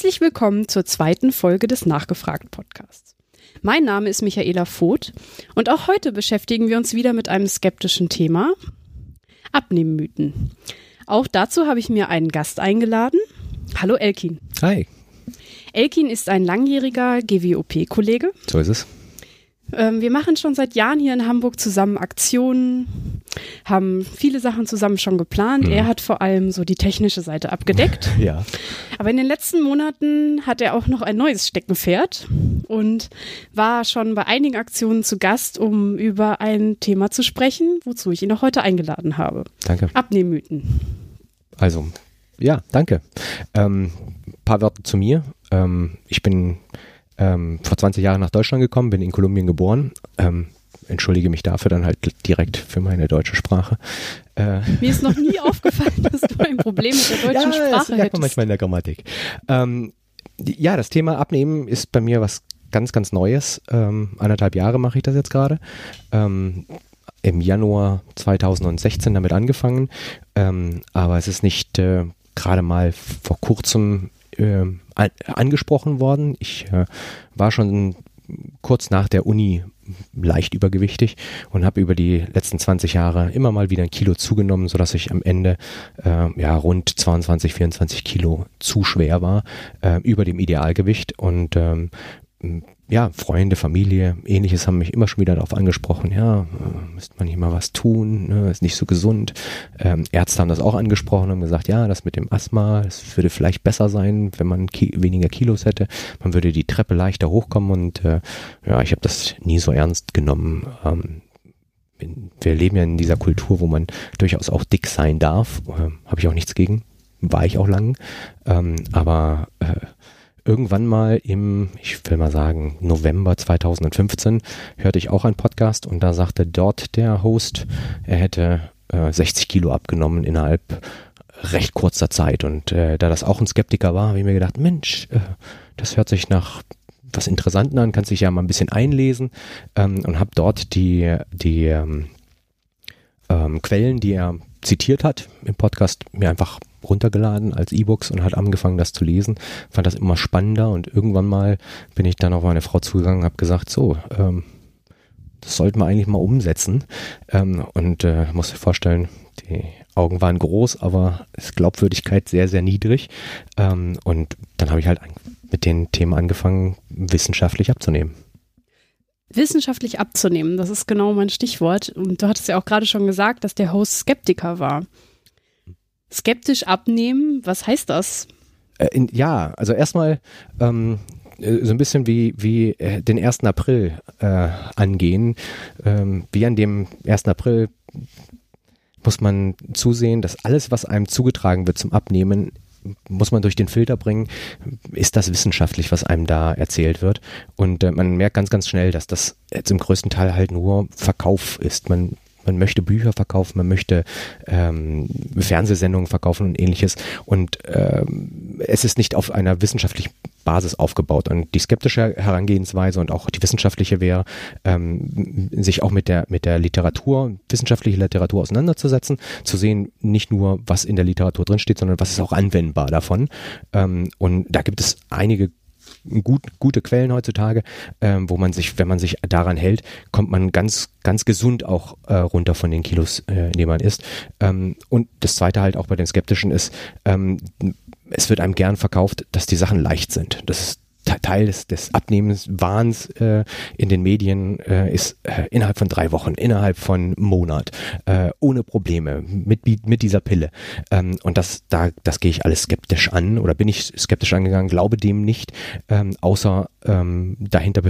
Herzlich willkommen zur zweiten Folge des Nachgefragt Podcasts. Mein Name ist Michaela Voth und auch heute beschäftigen wir uns wieder mit einem skeptischen Thema, Abnehmmythen. Auch dazu habe ich mir einen Gast eingeladen. Hallo Elkin. Hi. Elkin ist ein langjähriger GWOP-Kollege. So ist es. Ähm, wir machen schon seit Jahren hier in Hamburg zusammen Aktionen, haben viele Sachen zusammen schon geplant. Mhm. Er hat vor allem so die technische Seite abgedeckt. ja. Aber in den letzten Monaten hat er auch noch ein neues Steckenpferd und war schon bei einigen Aktionen zu Gast, um über ein Thema zu sprechen, wozu ich ihn auch heute eingeladen habe. Danke. Abnehmmythen. Also, ja, danke. Ähm, paar Worte zu mir. Ähm, ich bin ähm, vor 20 Jahren nach Deutschland gekommen, bin in Kolumbien geboren. Ähm, entschuldige mich dafür dann halt direkt für meine deutsche Sprache. Äh, Mir ist noch nie aufgefallen, dass du ein Problem mit der deutschen ja, Sprache das merkt man manchmal in der Grammatik. Ähm, ja, das Thema Abnehmen ist bei mir was ganz, ganz Neues. Ähm, anderthalb Jahre mache ich das jetzt gerade. Ähm, Im Januar 2016 damit angefangen. Ähm, aber es ist nicht äh, gerade mal vor kurzem äh, angesprochen worden. Ich äh, war schon kurz nach der Uni leicht übergewichtig und habe über die letzten 20 Jahre immer mal wieder ein Kilo zugenommen, sodass ich am Ende äh, ja rund 22, 24 Kilo zu schwer war, äh, über dem Idealgewicht und ähm, ja, Freunde, Familie, ähnliches haben mich immer schon wieder darauf angesprochen, ja, äh, müsste man hier mal was tun, ne, ist nicht so gesund. Ähm, Ärzte haben das auch angesprochen und gesagt, ja, das mit dem Asthma, das würde vielleicht besser sein, wenn man ki weniger Kilos hätte. Man würde die Treppe leichter hochkommen und äh, ja, ich habe das nie so ernst genommen. Ähm, wir leben ja in dieser Kultur, wo man durchaus auch dick sein darf. Äh, habe ich auch nichts gegen. War ich auch lang. Ähm, aber äh, irgendwann mal im, ich will mal sagen, November 2015 hörte ich auch einen Podcast und da sagte dort der Host, er hätte äh, 60 Kilo abgenommen innerhalb recht kurzer Zeit. Und äh, da das auch ein Skeptiker war, habe ich mir gedacht, Mensch, äh, das hört sich nach was Interessanten an, kannst dich ja mal ein bisschen einlesen ähm, und habe dort die, die ähm, ähm, Quellen, die er zitiert hat im Podcast, mir einfach runtergeladen als E-Books und hat angefangen, das zu lesen. Fand das immer spannender und irgendwann mal bin ich dann auf meine Frau zugegangen und habe gesagt, so, ähm, das sollten wir eigentlich mal umsetzen. Ähm, und äh, muss dir vorstellen, die Augen waren groß, aber ist Glaubwürdigkeit sehr, sehr niedrig. Ähm, und dann habe ich halt mit den Themen angefangen, wissenschaftlich abzunehmen. Wissenschaftlich abzunehmen, das ist genau mein Stichwort. Und du hattest ja auch gerade schon gesagt, dass der Host Skeptiker war. Skeptisch abnehmen, was heißt das? Äh, in, ja, also erstmal ähm, äh, so ein bisschen wie, wie äh, den 1. April äh, angehen. Ähm, wie an dem 1. April muss man zusehen, dass alles, was einem zugetragen wird zum Abnehmen, muss man durch den Filter bringen, ist das wissenschaftlich, was einem da erzählt wird. Und äh, man merkt ganz, ganz schnell, dass das jetzt im größten Teil halt nur Verkauf ist. Man man möchte Bücher verkaufen, man möchte ähm, Fernsehsendungen verkaufen und ähnliches. Und ähm, es ist nicht auf einer wissenschaftlichen Basis aufgebaut. Und die skeptische Herangehensweise und auch die wissenschaftliche wäre, ähm, sich auch mit der, mit der Literatur, wissenschaftliche Literatur auseinanderzusetzen, zu sehen, nicht nur, was in der Literatur drinsteht, sondern was ist auch anwendbar davon. Ähm, und da gibt es einige gut, gute Quellen heutzutage, ähm, wo man sich, wenn man sich daran hält, kommt man ganz, ganz gesund auch äh, runter von den Kilos, äh, denen man isst. Ähm, und das zweite halt auch bei den Skeptischen ist, ähm, es wird einem gern verkauft, dass die Sachen leicht sind. Das ist Teil des, des Abnehmens, Wahns äh, in den Medien äh, ist äh, innerhalb von drei Wochen, innerhalb von Monat, äh, ohne Probleme, mit, mit dieser Pille. Ähm, und das, da, das gehe ich alles skeptisch an oder bin ich skeptisch angegangen, glaube dem nicht, ähm, außer ähm, dahinter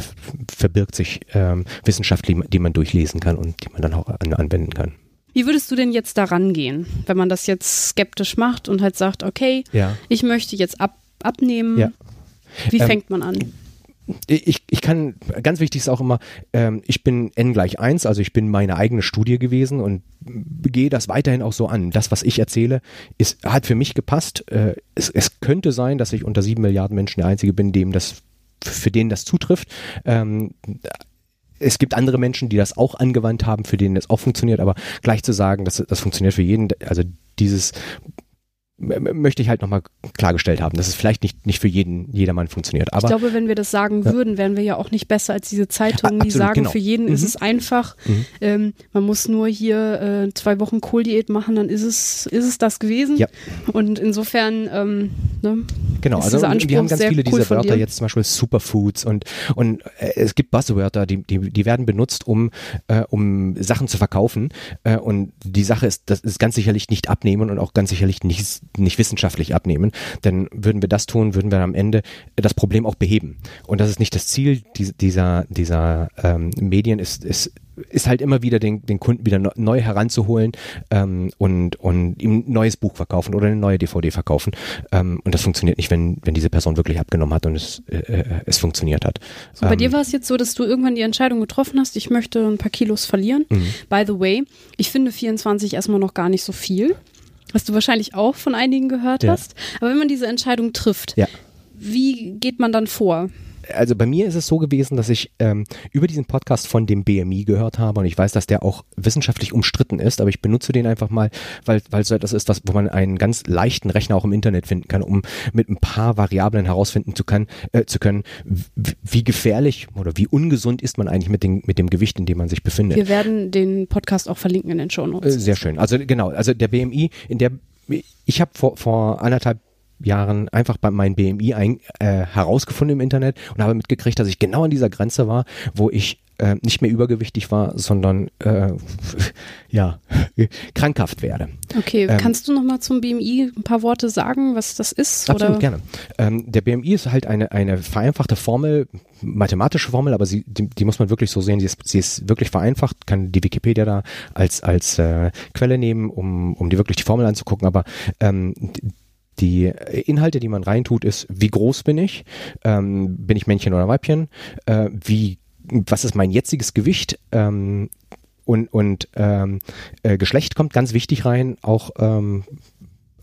verbirgt sich ähm, Wissenschaft, die man durchlesen kann und die man dann auch an, anwenden kann. Wie würdest du denn jetzt daran gehen, wenn man das jetzt skeptisch macht und halt sagt, okay, ja. ich möchte jetzt ab, abnehmen, ja. Wie ähm, fängt man an? Ich, ich kann, ganz wichtig ist auch immer, ähm, ich bin n gleich 1, also ich bin meine eigene Studie gewesen und gehe das weiterhin auch so an. Das, was ich erzähle, ist, hat für mich gepasst. Äh, es, es könnte sein, dass ich unter sieben Milliarden Menschen der Einzige bin, dem das, für den das zutrifft. Ähm, es gibt andere Menschen, die das auch angewandt haben, für denen das auch funktioniert, aber gleich zu sagen, dass das funktioniert für jeden, also dieses möchte ich halt nochmal klargestellt haben, dass es vielleicht nicht, nicht für jeden, jedermann funktioniert. Aber, ich glaube, wenn wir das sagen ja. würden, wären wir ja auch nicht besser als diese Zeitungen, die sagen, genau. für jeden mhm. ist es einfach. Mhm. Ähm, man muss nur hier äh, zwei Wochen Kohldiät machen, dann ist es, ist es das gewesen. Ja. Und insofern, ähm, ne, Genau, also wir haben ganz viele cool dieser Wörter jetzt zum Beispiel Superfoods und, und äh, es gibt Buzzwörter, die, die, die werden benutzt, um, äh, um Sachen zu verkaufen. Äh, und die Sache ist, das ist ganz sicherlich nicht abnehmen und auch ganz sicherlich nicht, nicht wissenschaftlich abnehmen. Denn würden wir das tun, würden wir am Ende das Problem auch beheben. Und das ist nicht das Ziel dieser, dieser ähm, Medien, ist, ist ist halt immer wieder den, den Kunden wieder neu heranzuholen ähm, und, und ihm ein neues Buch verkaufen oder eine neue DVD verkaufen. Ähm, und das funktioniert nicht, wenn, wenn diese Person wirklich abgenommen hat und es, äh, äh es funktioniert hat. So, bei ähm, dir war es jetzt so, dass du irgendwann die Entscheidung getroffen hast, ich möchte ein paar Kilos verlieren. Mhm. By the way, ich finde 24 erstmal noch gar nicht so viel, was du wahrscheinlich auch von einigen gehört ja. hast. Aber wenn man diese Entscheidung trifft, ja. wie geht man dann vor? Also bei mir ist es so gewesen, dass ich ähm, über diesen Podcast von dem BMI gehört habe und ich weiß, dass der auch wissenschaftlich umstritten ist, aber ich benutze den einfach mal, weil weil so etwas ist, was, wo man einen ganz leichten Rechner auch im Internet finden kann, um mit ein paar Variablen herausfinden zu, kann, äh, zu können, wie gefährlich oder wie ungesund ist man eigentlich mit, den, mit dem Gewicht, in dem man sich befindet. Wir werden den Podcast auch verlinken in den Show Notes. Äh, sehr schön. Also genau, also der BMI, in der ich habe vor, vor anderthalb Jahren einfach bei meinem BMI ein, äh, herausgefunden im Internet und habe mitgekriegt, dass ich genau an dieser Grenze war, wo ich äh, nicht mehr übergewichtig war, sondern äh, ja krankhaft werde. Okay, ähm, kannst du noch mal zum BMI ein paar Worte sagen, was das ist? Absolut oder? gerne. Ähm, der BMI ist halt eine eine vereinfachte Formel, mathematische Formel, aber sie die, die muss man wirklich so sehen. Sie ist, sie ist wirklich vereinfacht. Kann die Wikipedia da als als äh, Quelle nehmen, um um die wirklich die Formel anzugucken. Aber ähm, die Inhalte, die man reintut, ist, wie groß bin ich? Ähm, bin ich Männchen oder Weibchen? Äh, wie, was ist mein jetziges Gewicht? Ähm, und und ähm, äh, Geschlecht kommt ganz wichtig rein, auch ähm,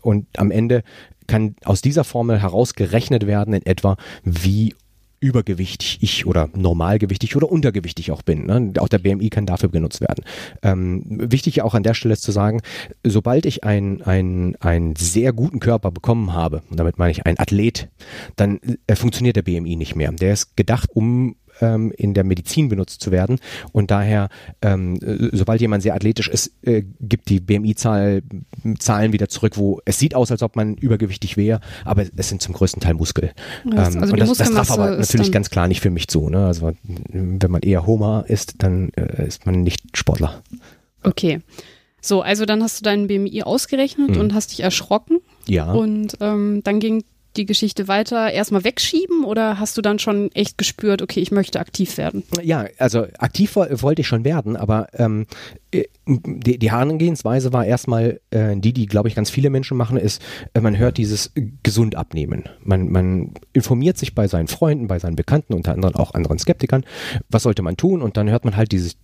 und am Ende kann aus dieser Formel herausgerechnet werden in etwa, wie übergewichtig ich oder normalgewichtig oder untergewichtig auch bin. Ne? Auch der BMI kann dafür benutzt werden. Ähm, wichtig auch an der Stelle ist zu sagen, sobald ich einen einen sehr guten Körper bekommen habe, und damit meine ich ein Athlet, dann äh, funktioniert der BMI nicht mehr. Der ist gedacht, um ähm, in der Medizin benutzt zu werden. Und daher, ähm, sobald jemand sehr athletisch ist, äh, gibt die BMI-Zahl Zahlen wieder zurück, wo es sieht aus, als ob man übergewichtig wäre, aber es sind zum größten Teil Muskel. Das, ähm, also und das, das traf aber natürlich ganz klar nicht für mich zu. Ne? Also wenn man eher Homer ist, dann äh, ist man nicht Sportler. Okay. So, also dann hast du deinen BMI ausgerechnet mhm. und hast dich erschrocken. Ja. Und ähm, dann ging die Geschichte weiter erstmal wegschieben oder hast du dann schon echt gespürt, okay, ich möchte aktiv werden? Ja, also aktiv wollte ich schon werden, aber ähm, äh, die, die Herangehensweise war erstmal äh, die, die, glaube ich, ganz viele Menschen machen, ist, äh, man hört dieses gesund abnehmen. Man, man informiert sich bei seinen Freunden, bei seinen Bekannten, unter anderem auch anderen Skeptikern, was sollte man tun und dann hört man halt dieses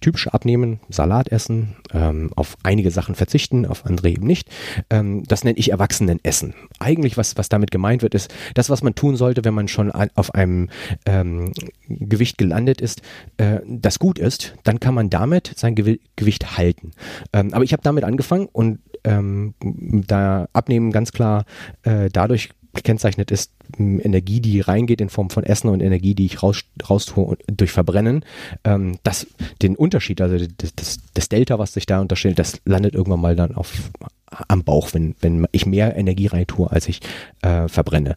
typisch abnehmen, Salat essen, ähm, auf einige Sachen verzichten, auf andere eben nicht. Ähm, das nenne ich Erwachsenenessen. Eigentlich, was, was damit gemeint wird, ist das, was man tun sollte, wenn man schon auf einem ähm, Gewicht gelandet ist, äh, das gut ist, dann kann man damit sein Gew Gewicht halten. Ähm, aber ich habe damit angefangen und ähm, da Abnehmen ganz klar äh, dadurch gekennzeichnet ist Energie, die reingeht in Form von Essen und Energie, die ich raus, raustue durch Verbrennen. Ähm, das, den Unterschied, also das, das, das, Delta, was sich da unterstellt, das landet irgendwann mal dann auf, am Bauch, wenn, wenn ich mehr Energie reintue, als ich äh, verbrenne.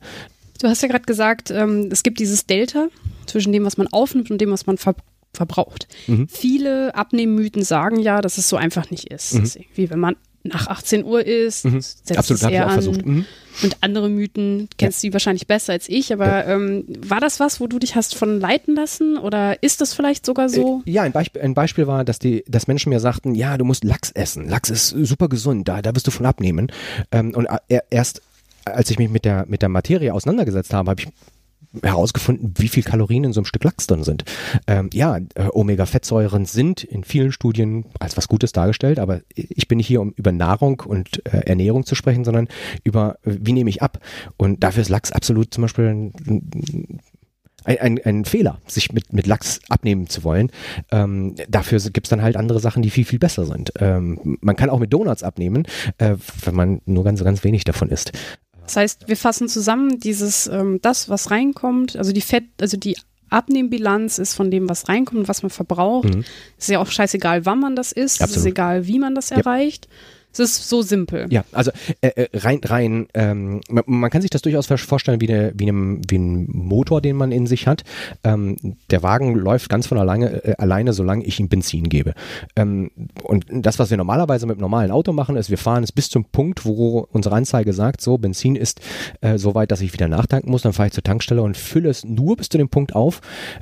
Du hast ja gerade gesagt, ähm, es gibt dieses Delta zwischen dem, was man aufnimmt und dem, was man ver verbraucht. Mhm. Viele Abnehmmythen sagen ja, dass es so einfach nicht ist. Mhm. Wie wenn man nach 18 Uhr ist, mhm. setzt Absolut, es eher an. Versucht. Mhm. Und andere Mythen kennst ja. du wahrscheinlich besser als ich, aber ähm, war das was, wo du dich hast von leiten lassen oder ist das vielleicht sogar so? Äh, ja, ein Beispiel, ein Beispiel war, dass die, dass Menschen mir sagten, ja, du musst Lachs essen. Lachs ist super gesund, da, da wirst du von abnehmen. Ähm, und äh, erst als ich mich mit der, mit der Materie auseinandergesetzt habe, habe ich herausgefunden, wie viel Kalorien in so einem Stück Lachs drin sind. Ähm, ja, äh, Omega-Fettsäuren sind in vielen Studien als was Gutes dargestellt, aber ich bin nicht hier, um über Nahrung und äh, Ernährung zu sprechen, sondern über, äh, wie nehme ich ab. Und dafür ist Lachs absolut zum Beispiel ein, ein, ein, ein Fehler, sich mit, mit Lachs abnehmen zu wollen. Ähm, dafür gibt's dann halt andere Sachen, die viel, viel besser sind. Ähm, man kann auch mit Donuts abnehmen, äh, wenn man nur ganz, ganz wenig davon isst. Das heißt, wir fassen zusammen dieses, ähm, das, was reinkommt, also die Fett, also die Abnehmbilanz ist von dem, was reinkommt, was man verbraucht. Mhm. Ist ja auch scheißegal, wann man das isst. Es ist egal, wie man das Ja. erreicht. Es ist so simpel. Ja, also äh, äh, rein, rein, ähm, man, man kann sich das durchaus vorstellen wie, eine, wie, einem, wie ein Motor, den man in sich hat. Ähm, der Wagen läuft ganz von alleine, äh, alleine, solange ich ihm Benzin gebe. Ähm, und das, was wir normalerweise mit einem normalen Auto machen, ist, wir fahren es bis zum Punkt, wo unsere Anzeige sagt, so, Benzin ist äh, so weit, dass ich wieder nachtanken muss, dann fahre ich zur Tankstelle und fülle es nur bis zu dem Punkt auf,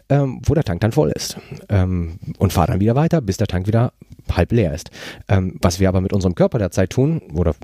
ähm, wo der Tank dann voll ist. Ähm, und fahre dann wieder weiter, bis der Tank wieder halb leer ist. Ähm, was wir aber mit unserem Körper derzeit tun, oder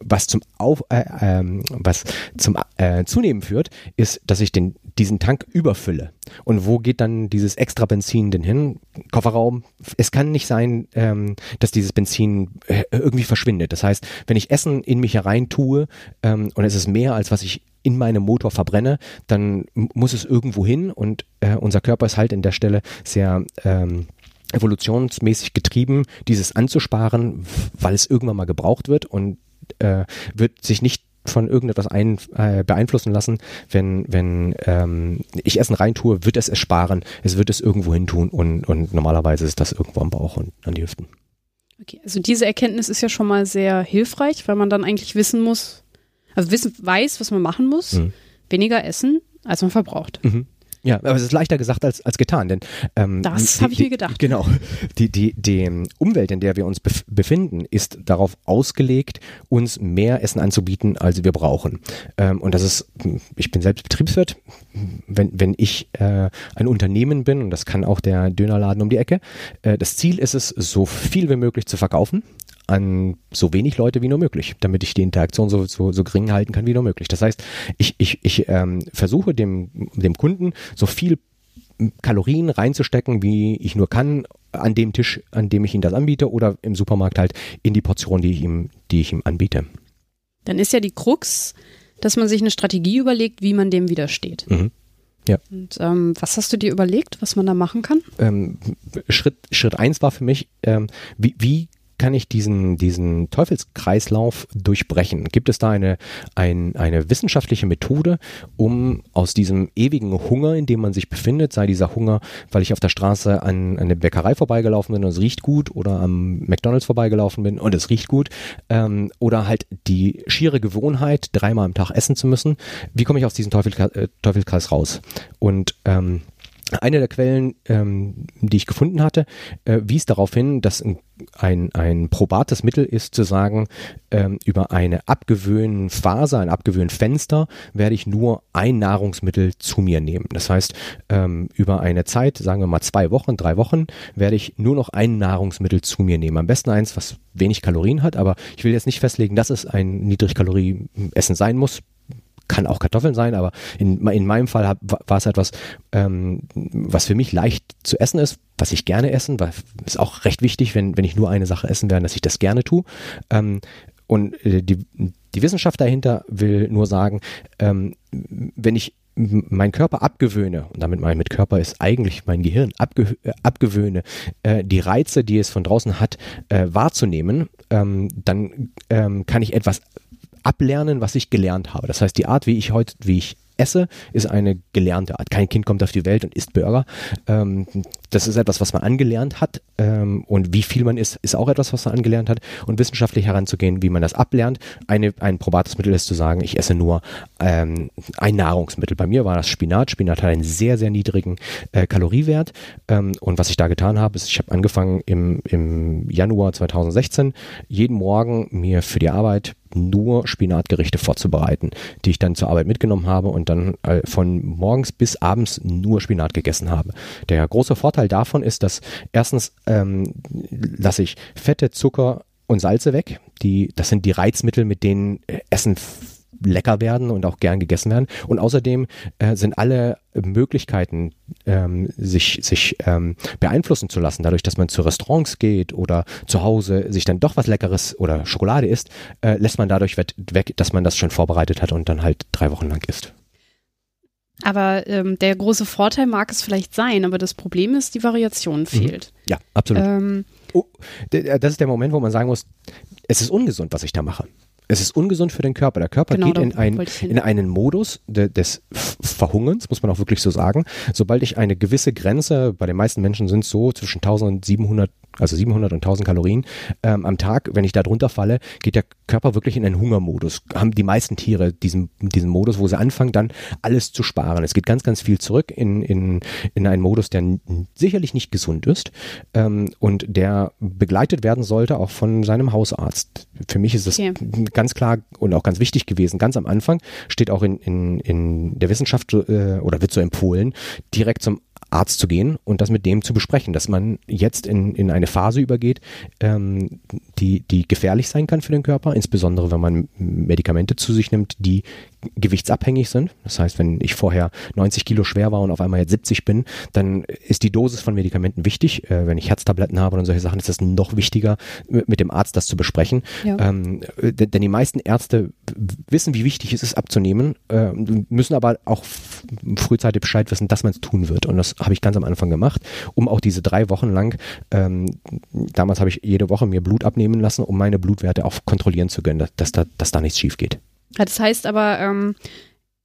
was zum Auf, äh, ähm, was zum äh, Zunehmen führt, ist, dass ich den, diesen Tank überfülle. Und wo geht dann dieses extra Benzin denn hin? Kofferraum. Es kann nicht sein, ähm, dass dieses Benzin äh, irgendwie verschwindet. Das heißt, wenn ich Essen in mich herein tue ähm, und es ist mehr als was ich in meinem Motor verbrenne, dann muss es irgendwo hin und äh, unser Körper ist halt in der Stelle sehr ähm, evolutionsmäßig getrieben, dieses anzusparen, weil es irgendwann mal gebraucht wird und äh, wird sich nicht von irgendetwas ein, äh, beeinflussen lassen. Wenn, wenn ähm, ich Essen reintue, wird es es sparen, es wird es irgendwo hin tun und, und normalerweise ist das irgendwo am Bauch und an die Hüften. Okay, also diese Erkenntnis ist ja schon mal sehr hilfreich, weil man dann eigentlich wissen muss, also wissen, weiß, was man machen muss, Mhm. weniger essen, als man verbraucht. Ja, aber es ist leichter gesagt als, als getan, denn ähm, Das die- hab ich mir gedacht. Genau. Die, die, die Umwelt, in der wir uns bef befinden, ist darauf ausgelegt, uns mehr Essen anzubieten, als wir brauchen. Ähm, und das ist, ich bin selbst Betriebswirt, wenn, wenn ich äh, ein Unternehmen bin, und das kann auch der Dönerladen um die Ecke, äh, das Ziel ist es, so viel wie möglich zu verkaufen an so wenig Leute wie nur möglich, damit ich die Interaktion so, so, so gering halten kann wie nur möglich. Das heißt, ich, ich, ich ähm, versuche dem, dem Kunden so viel Kalorien reinzustecken, wie ich nur kann, an dem Tisch, an dem ich ihm das anbiete oder im Supermarkt halt in die Portion, die ich ihm, die ich ihm anbiete. Dann ist ja die Krux, dass man sich eine Strategie überlegt, wie man dem widersteht. Mhm. Und ähm, was hast du dir überlegt, was man da machen kann? ähm, Schritt, Schritt eins war für mich, ähm, wie, wie kann ich diesen, diesen Teufelskreislauf durchbrechen? Gibt es da eine, ein, eine wissenschaftliche Methode, um aus diesem ewigen Hunger, in dem man sich befindet, sei dieser Hunger, weil ich auf der Straße an, an eine Bäckerei vorbeigelaufen bin und es riecht gut oder am McDonalds vorbeigelaufen bin und es riecht gut, ähm, oder halt die schiere Gewohnheit, dreimal am Tag essen zu müssen, wie komme ich aus diesem äh, Teufelskreis raus? Und ähm, eine der Quellen, ähm, die ich gefunden hatte, äh, wies darauf hin, dass ein, ein, probates Mittel ist, zu sagen, ähm, über eine Abgewöhnphase, ein Abgewöhnfenster, werde ich nur ein Nahrungsmittel zu mir nehmen. Das heißt, ähm, über eine Zeit, sagen wir mal zwei Wochen, drei Wochen, werde ich nur noch ein Nahrungsmittel zu mir nehmen. Am besten eins, was wenig Kalorien hat, aber ich will jetzt nicht festlegen, dass es ein Niedrigkalorie-Essen sein muss kann auch Kartoffeln sein, aber in, in meinem Fall hab, war es etwas, ähm, was für mich leicht zu essen ist, was ich gerne essen, weil ist auch recht wichtig, wenn, wenn ich nur eine Sache essen werde, dass ich das gerne tue. Ähm, und äh, die, die Wissenschaft dahinter will nur sagen, ähm, wenn ich meinen Körper abgewöhne, und damit meine ich mit Körper ist eigentlich mein Gehirn, abge, äh, abgewöhne, äh, die Reize, die es von draußen hat, äh, wahrzunehmen, ähm, dann ähm, kann ich etwas ablernen, was ich gelernt habe. Das heißt, die Art, wie ich heute, wie ich esse, ist eine gelernte Art. Kein Kind kommt auf die Welt und isst Burger. Ähm, das ist etwas, was man angelernt hat. Ähm, und wie viel man isst, ist auch etwas, was man angelernt hat. Und wissenschaftlich heranzugehen, wie man das ablernt. Eine, ein probates Mittel ist zu sagen, ich esse nur ähm, ein Nahrungsmittel. Bei mir war das Spinat. Spinat hat einen sehr, sehr niedrigen äh, Kaloriewert. Ähm, und was ich da getan habe, ist, ich habe angefangen im, im Januar 2016 jeden Morgen mir für die Arbeit nur Spinatgerichte vorzubereiten, die ich dann zur Arbeit mitgenommen habe und dann äh, von morgens bis abends nur Spinat gegessen habe. Der große Vorteil davon ist, dass erstens ähm, lasse ich Fette, Zucker und Salze weg. Die, das sind die Reizmittel, mit denen äh, Essen lecker werden und auch gern gegessen werden. Und außerdem äh, sind alle Möglichkeiten, ähm, sich, sich ähm, beeinflussen zu lassen, dadurch, dass man zu Restaurants geht oder zu Hause sich dann doch was Leckeres oder Schokolade isst, äh, lässt man dadurch weg, dass man das schon vorbereitet hat und dann halt drei Wochen lang isst. Aber ähm, der große Vorteil mag es vielleicht sein, aber das Problem ist, die Variation fehlt. Ja, absolut. Ähm, Oh, das ist der Moment, wo man sagen muss, es ist ungesund, was ich da mache. Es ist ungesund für den Körper. Der Körper Genau, geht in, ein, in einen Modus de, des Verhungerns, muss man auch wirklich so sagen. Sobald ich eine gewisse Grenze, bei den meisten Menschen sind es so zwischen 1000 und 700, also 700 und 1000 Kalorien ähm, am Tag, wenn ich da drunter falle, geht der Körper wirklich in einen Hungermodus. Haben die meisten Tiere diesen, diesen Modus, wo sie anfangen, dann alles zu sparen. Es geht ganz, ganz viel zurück in, in, in einen Modus, der sicherlich nicht gesund ist ähm, und der begleitet werden sollte auch von seinem Hausarzt. Für mich ist es Okay. ganz klar und auch ganz wichtig gewesen. Ganz am Anfang steht auch in, in, in der Wissenschaft äh, oder wird so empfohlen, direkt zum Arzt zu gehen und das mit dem zu besprechen, dass man jetzt in, in eine Phase übergeht, ähm, die, die gefährlich sein kann für den Körper, insbesondere wenn man Medikamente zu sich nimmt, die gewichtsabhängig sind. Das heißt, wenn ich vorher 90 Kilo schwer war und auf einmal jetzt 70 bin, dann ist die Dosis von Medikamenten wichtig. Äh, wenn ich Herztabletten habe und solche Sachen, ist es noch wichtiger, mit dem Arzt das zu besprechen. Ja. Ähm, äh, denn die meisten Ärzte wissen, wie wichtig es ist, abzunehmen, äh, müssen aber auch frühzeitig Bescheid wissen, dass man es tun wird. Und das habe ich ganz am Anfang gemacht, um auch diese drei Wochen lang, ähm, damals habe ich jede Woche mir Blut abnehmen lassen, um meine Blutwerte auch kontrollieren zu können, dass, dass, da, dass da nichts schief geht. Ja, das heißt aber, ähm,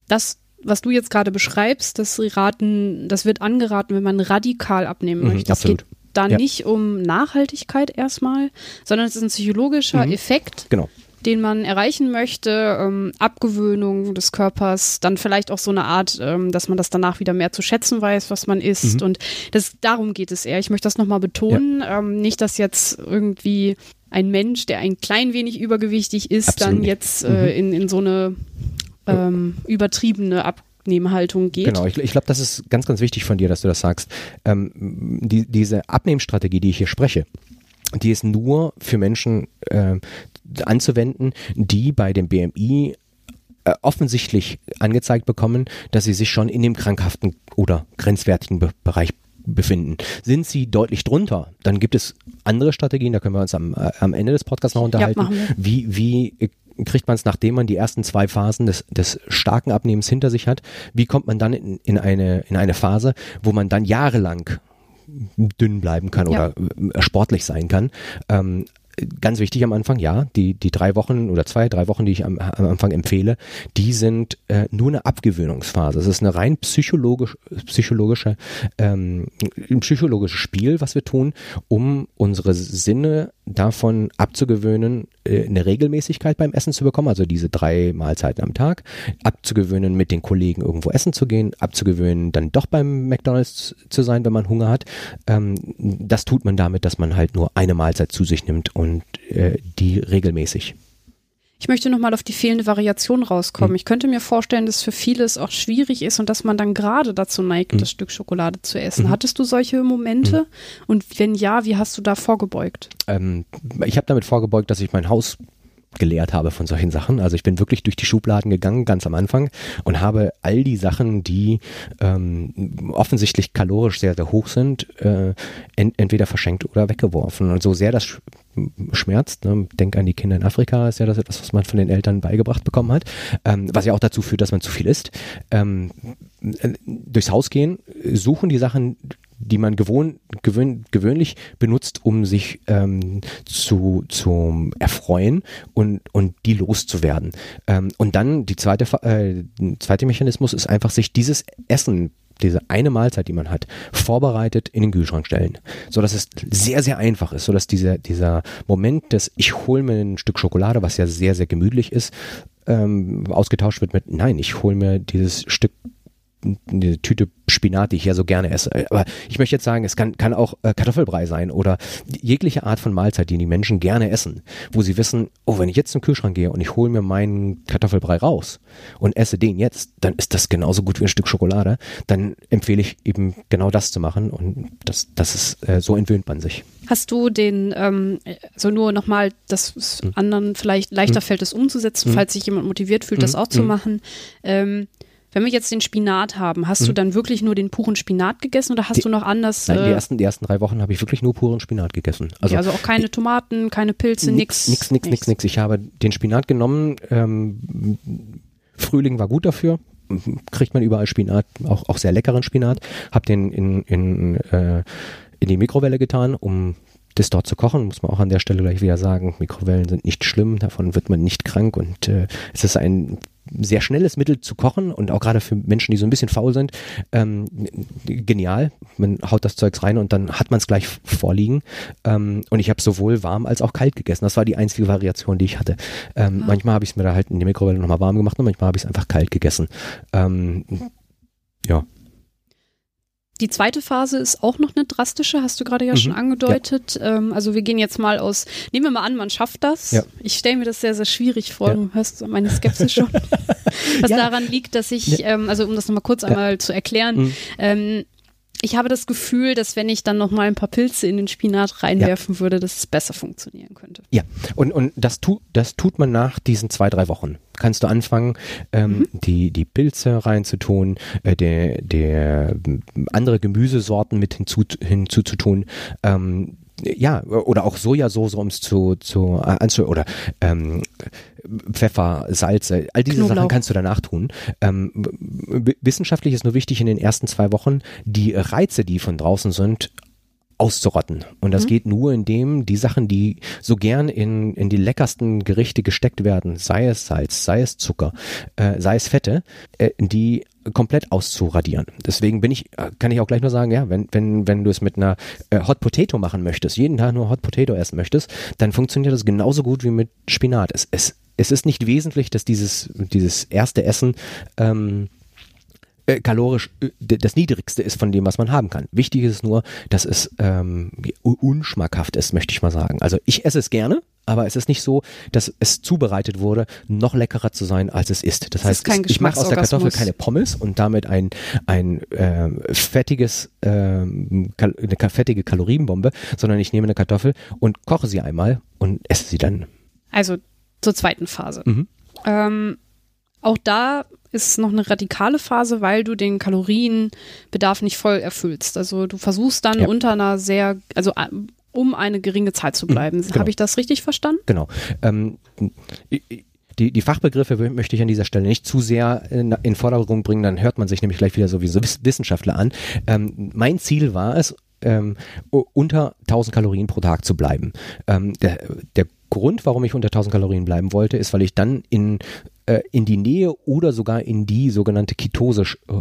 das, was du jetzt gerade beschreibst, das raten, das wird angeraten, wenn man radikal abnehmen Mhm, möchte. Es absolut. geht da Ja. nicht um Nachhaltigkeit erstmal, sondern es ist ein psychologischer Mhm. Effekt, Genau. den man erreichen möchte, ähm, Abgewöhnung des Körpers, dann vielleicht auch so eine Art, ähm, dass man das danach wieder mehr zu schätzen weiß, was man isst. Mhm. Und das, darum geht es eher. Ich möchte das nochmal betonen. Ähm, nicht, dass jetzt irgendwie ein Mensch, der ein klein wenig übergewichtig ist, Absolut dann jetzt äh, in, in so eine ähm, übertriebene Abnehmhaltung geht. Genau, ich, ich glaube, das ist ganz, ganz wichtig von dir, dass du das sagst. Ähm, die, diese Abnehmstrategie, die ich hier spreche, die ist nur für Menschen äh, anzuwenden, die bei dem BMI äh, offensichtlich angezeigt bekommen, dass sie sich schon in dem krankhaften oder grenzwertigen Be Bereich befinden. Sind sie deutlich drunter, dann gibt es andere Strategien, da können wir uns am, äh, am Ende des Podcasts noch unterhalten. wir. wie, wie äh, kriegt man es, nachdem man die ersten zwei Phasen des, des starken Abnehmens hinter sich hat, wie kommt man dann in, in, eine, in eine Phase, wo man dann jahrelang dünn bleiben kann Ja. oder äh, sportlich sein kann. Ähm, ganz wichtig am Anfang, ja, die, die drei Wochen oder zwei, drei Wochen, die ich am, am Anfang empfehle, die sind äh, nur eine Abgewöhnungsphase. Es ist eine rein psychologisch, psychologische, ähm, ein psychologisches Spiel, was wir tun, um unsere Sinne davon abzugewöhnen, äh, eine Regelmäßigkeit beim Essen zu bekommen, also diese drei Mahlzeiten am Tag, abzugewöhnen, mit den Kollegen irgendwo essen zu gehen, abzugewöhnen, dann doch beim McDonalds zu sein, wenn man Hunger hat. Ähm, das tut man damit, dass man halt nur eine Mahlzeit zu sich nimmt und äh, die regelmäßig. Ich möchte nochmal auf die fehlende Variation rauskommen. Hm. Ich könnte mir vorstellen, dass für viele es auch schwierig ist und dass man dann gerade dazu neigt, Hm. das Stück Schokolade zu essen. Mhm. Hattest du solche Momente? Und wenn ja, wie hast du da vorgebeugt? Ähm, ich habe damit vorgebeugt, dass ich mein Haus gelehrt habe von solchen Sachen. Also ich bin wirklich durch die Schubladen gegangen, ganz am Anfang, und habe all die Sachen, die ähm, offensichtlich kalorisch sehr, sehr hoch sind, äh, ent entweder verschenkt oder weggeworfen. Und so sehr das schmerzt, ne? denk an die Kinder in Afrika, ist ja das etwas, was man von den Eltern beigebracht bekommen hat, ähm, was ja auch dazu führt, dass man zu viel isst. Ähm, äh, durchs Haus gehen, suchen die Sachen, die man gewohn, gewöhn, gewöhnlich benutzt, um sich ähm, zu, zu erfreuen und, und die loszuwerden. Ähm, und dann die zweite, äh, zweite Mechanismus ist einfach, sich dieses Essen diese eine Mahlzeit, die man hat, vorbereitet in den Kühlschrank stellen, so dass es sehr sehr einfach ist, so dass dieser dieser Moment, dass ich hole mir ein Stück Schokolade, was ja sehr sehr gemütlich ist, ähm, ausgetauscht wird mit nein, ich hole mir dieses Stück eine Tüte Spinat, die ich ja so gerne esse. Aber ich möchte jetzt sagen, es kann, kann auch äh, Kartoffelbrei sein oder jegliche Art von Mahlzeit, die die Menschen gerne essen, wo sie wissen, oh, wenn ich jetzt zum Kühlschrank gehe und ich hole mir meinen Kartoffelbrei raus und esse den jetzt, dann ist das genauso gut wie ein Stück Schokolade. Dann empfehle ich eben genau das zu machen und das, das ist, äh, so entwöhnt man sich. Hast du den, ähm, also nur nochmal, dass es Hm. anderen vielleicht leichter fällt, das umzusetzen, falls sich jemand motiviert fühlt, das Hm. auch zu Hm. machen. Ähm, wenn wir jetzt den Spinat haben, hast du dann wirklich nur den puren Spinat gegessen oder hast Hm. Die- du noch anders? Nein, die äh, ersten, die ersten drei Wochen habe ich wirklich nur puren Spinat gegessen. also, also auch keine Tomaten, keine Pilze, nix. Nix, nix, nix, nix. Ich habe den Spinat genommen. Ähm, Frühling war gut dafür. kriegt man überall Spinat, auch, auch sehr leckeren Spinat. Hab den in, in, äh, in die Mikrowelle getan, um das dort zu kochen, muss man auch an der Stelle gleich wieder sagen, Mikrowellen sind nicht schlimm, davon wird man nicht krank und äh, es ist ein sehr schnelles Mittel zu kochen und auch gerade für Menschen, die so ein bisschen faul sind, ähm, genial. Man haut das Zeugs rein und dann hat man es gleich vorliegen. Ähm, und ich habe sowohl warm als auch kalt gegessen. Das war die einzige Variation, die ich hatte. Ähm, ah. Manchmal habe ich es mir da halt in die Mikrowelle nochmal warm gemacht und manchmal habe ich es einfach kalt gegessen. Ähm, ja. Die zweite Phase ist auch noch eine drastische, hast du gerade ja mhm. schon angedeutet. Ja. Ähm, also wir gehen jetzt mal aus, nehmen wir mal an, man schafft das. Ja. Ich stelle mir das sehr, sehr schwierig vor. Ja. Du hörst meine Skepsis schon. Was daran liegt, dass ich, ähm, also um das nochmal kurz einmal zu erklären, mhm. ähm, ich habe das Gefühl, dass wenn ich dann noch mal ein paar Pilze in den Spinat reinwerfen ja. würde, dass es besser funktionieren könnte. Ja, und, und das, tu, das tut man nach diesen zwei, drei Wochen. Kannst du anfangen, ähm, mhm. die, die Pilze reinzutun, äh, der, der andere Gemüsesorten mit hinzu, hinzuzutun. Ähm, ja, oder auch Sojasauce, um es zu, zu äh, anzu oder ähm, Pfeffer, Salze, all diese Knoblauch. Sachen kannst du danach tun. Ähm, wissenschaftlich ist nur wichtig in den ersten zwei Wochen die Reize, die von draußen sind, auszurotten. Und das mhm. geht nur, indem die Sachen, die so gern in, in die leckersten Gerichte gesteckt werden, sei es Salz, sei es Zucker, äh, sei es Fette, äh, die komplett auszuradieren. Deswegen bin ich, äh, kann ich auch gleich nur sagen, ja, wenn, wenn, wenn du es mit einer äh, Hot Potato machen möchtest, jeden Tag nur Hot Potato essen möchtest, dann funktioniert das genauso gut wie mit Spinat. Es, es, es ist nicht wesentlich, dass dieses, dieses erste Essen ähm, äh, kalorisch äh, das niedrigste ist von dem, was man haben kann. Wichtig ist nur, dass es ähm, unschmackhaft ist, möchte ich mal sagen. Also ich esse es gerne, aber es ist nicht so, dass es zubereitet wurde, noch leckerer zu sein, als es ist. Das, das heißt, ist ich mache aus der Kartoffel keine Pommes und damit ein, ein äh, fettiges, äh, eine fettige Kalorienbombe, sondern ich nehme eine Kartoffel und koche sie einmal und esse sie dann. Also zur zweiten Phase. Mhm. Ähm, auch da ist noch eine radikale Phase, weil du den Kalorienbedarf nicht voll erfüllst. Also du versuchst dann ja. unter einer sehr, also äh, um eine geringe Zeit zu bleiben. Genau. Habe ich das richtig verstanden? Genau. Ähm, die, die Fachbegriffe möchte ich an dieser Stelle nicht zu sehr in, in Vordergrund bringen, dann hört man sich nämlich gleich wieder sowieso Wissenschaftler an. Ähm, mein Ziel war es, ähm, unter 1000 Kalorien pro Tag zu bleiben. Ähm, der, der Grund, warum ich unter 1000 Kalorien bleiben wollte, ist, weil ich dann in in die Nähe oder sogar in die sogenannte Ketose äh,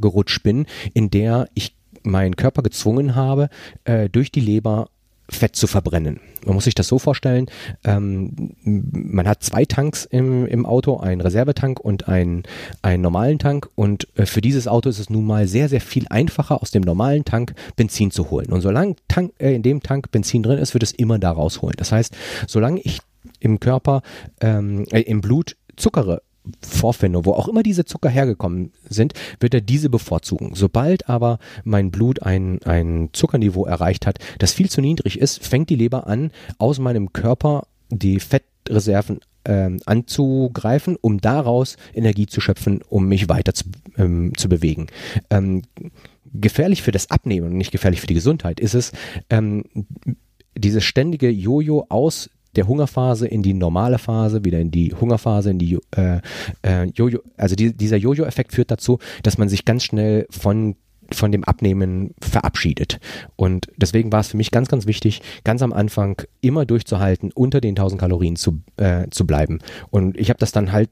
gerutscht bin, in der ich meinen Körper gezwungen habe, äh, durch die Leber Fett zu verbrennen. Man muss sich das so vorstellen, ähm, man hat zwei Tanks im, im Auto, einen Reservetank und einen, einen normalen Tank und äh, für dieses Auto ist es nun mal sehr, sehr viel einfacher, aus dem normalen Tank Benzin zu holen. Und solange Tank, äh, in dem Tank Benzin drin ist, wird es immer da rausholen. Das heißt, solange ich im Körper, ähm, äh, im Blut Zuckere vorfinde, wo auch immer diese Zucker hergekommen sind, wird er diese bevorzugen. Sobald aber mein Blut ein, ein Zuckerniveau erreicht hat, das viel zu niedrig ist, fängt die Leber an, aus meinem Körper die Fettreserven ähm, anzugreifen, um daraus Energie zu schöpfen, um mich weiter zu, ähm, zu bewegen. Ähm, gefährlich für das Abnehmen und nicht gefährlich für die Gesundheit ist es, ähm, dieses ständige Jojo aus der Hungerphase in die normale Phase, wieder in die Hungerphase, in die äh, äh, Jojo, also die, dieser Jojo-Effekt führt dazu, dass man sich ganz schnell von von dem Abnehmen verabschiedet. Und deswegen war es für mich ganz, ganz wichtig, ganz am Anfang immer durchzuhalten, unter den 1000 Kalorien zu, äh, zu bleiben. Und ich habe das dann halt,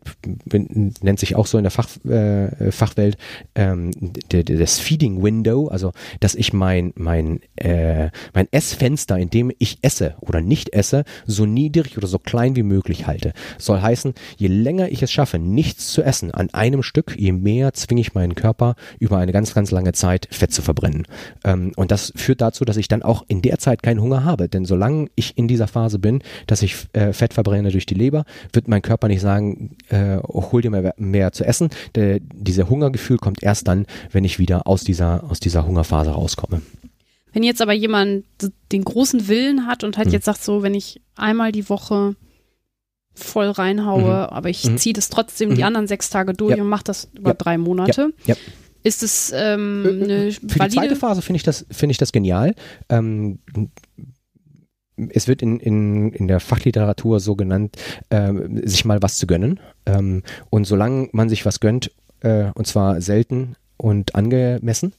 nennt sich auch so in der Fach, äh, Fachwelt, ähm, das Feeding Window, also dass ich mein, mein, äh, mein Essfenster, in dem ich esse oder nicht esse, so niedrig oder so klein wie möglich halte. Soll heißen, je länger ich es schaffe, nichts zu essen an einem Stück, je mehr zwinge ich meinen Körper über eine ganz, ganz lange Zeit Zeit, Fett zu verbrennen. Ähm, und das führt dazu, dass ich dann auch in der Zeit keinen Hunger habe. Denn solange ich in dieser Phase bin, dass ich äh, Fett verbrenne durch die Leber, wird mein Körper nicht sagen, äh, hol dir mehr, mehr zu essen. Der, dieser Hungergefühl kommt erst dann, wenn ich wieder aus dieser, aus dieser Hungerphase rauskomme. Wenn jetzt aber jemand den großen Willen hat und halt hm. jetzt sagt so, wenn ich einmal die Woche voll reinhaue, mhm. aber ich mhm. ziehe das trotzdem mhm. die anderen sechs Tage durch ja. und mache das über ja. drei Monate. Ja. Ist es ähm, äh, eine Für valide? die zweite Phase finde ich, das, find ich das genial. Ähm, es wird in, in, in der Fachliteratur so genannt, ähm, sich mal was zu gönnen. Ähm, und solange man sich was gönnt, äh, und zwar selten und angemessen,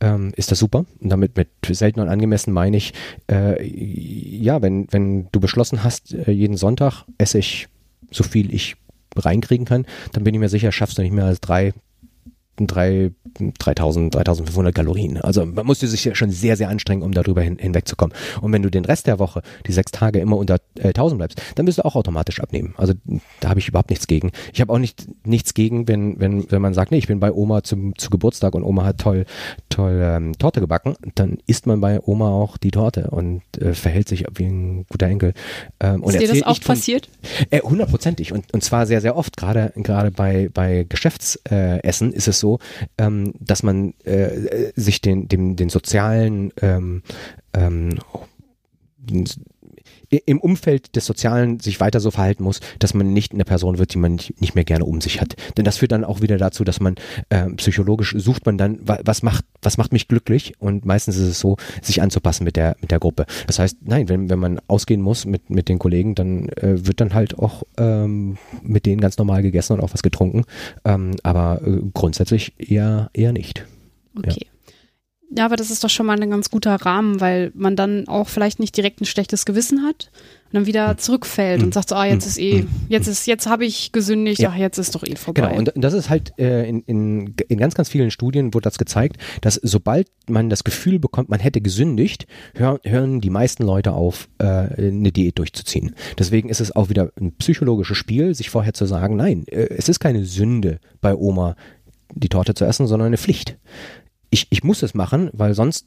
ähm, ist das super. Und damit mit selten und angemessen meine ich, äh, ja, wenn, wenn du beschlossen hast, äh, jeden Sonntag esse ich so viel ich reinkriegen kann, dann bin ich mir sicher, schaffst du nicht mehr als drei, drei, 3000, 3500 Kalorien. Also man muss sich ja schon sehr, sehr anstrengen, um darüber hin, hinwegzukommen. Und wenn du den Rest der Woche, die sechs Tage immer unter äh, 1000 bleibst, dann wirst du auch automatisch abnehmen. Also da habe ich überhaupt nichts gegen. Ich habe auch nicht nichts gegen, wenn, wenn, wenn man sagt, nee, ich bin bei Oma zum, zu Geburtstag und Oma hat toll, toll ähm, Torte gebacken, dann isst man bei Oma auch die Torte und äh, verhält sich wie ein guter Enkel. Ähm, Ist dir das auch passiert? Äh, hundertprozentig und, und zwar sehr, sehr oft. Gerade, gerade bei, bei Geschäftsessen ist es so, ähm, dass man äh, sich den, dem, den sozialen ähm, ähm, im Umfeld des Sozialen sich weiter so verhalten muss, dass man nicht eine Person wird, die man nicht, mehr gerne um sich hat. Denn das führt dann auch wieder dazu, dass man äh, psychologisch sucht man dann, was macht, was macht mich glücklich? Und meistens ist es so, sich anzupassen mit der, mit der Gruppe. Das heißt, nein, wenn, wenn man ausgehen muss mit, mit den Kollegen, dann äh, wird dann halt auch ähm, mit denen ganz normal gegessen und auch was getrunken. Ähm, aber äh, grundsätzlich eher, eher nicht. Okay. Ja. Ja, aber das ist doch schon mal ein ganz guter Rahmen, weil man dann auch vielleicht nicht direkt ein schlechtes Gewissen hat und dann wieder zurückfällt und sagt so, ah, jetzt ist eh, jetzt ist, jetzt habe ich gesündigt, ja. ach, jetzt ist doch eh vorbei. Genau, und das ist halt äh, in, in, in ganz, ganz vielen Studien wurde das gezeigt, dass sobald man das Gefühl bekommt, man hätte gesündigt, hör, hören die meisten Leute auf, äh, eine Diät durchzuziehen. Deswegen ist es auch wieder ein psychologisches Spiel, sich vorher zu sagen, nein, äh, es ist keine Sünde bei Oma, die Torte zu essen, sondern eine Pflicht ich, ich muss es machen, weil sonst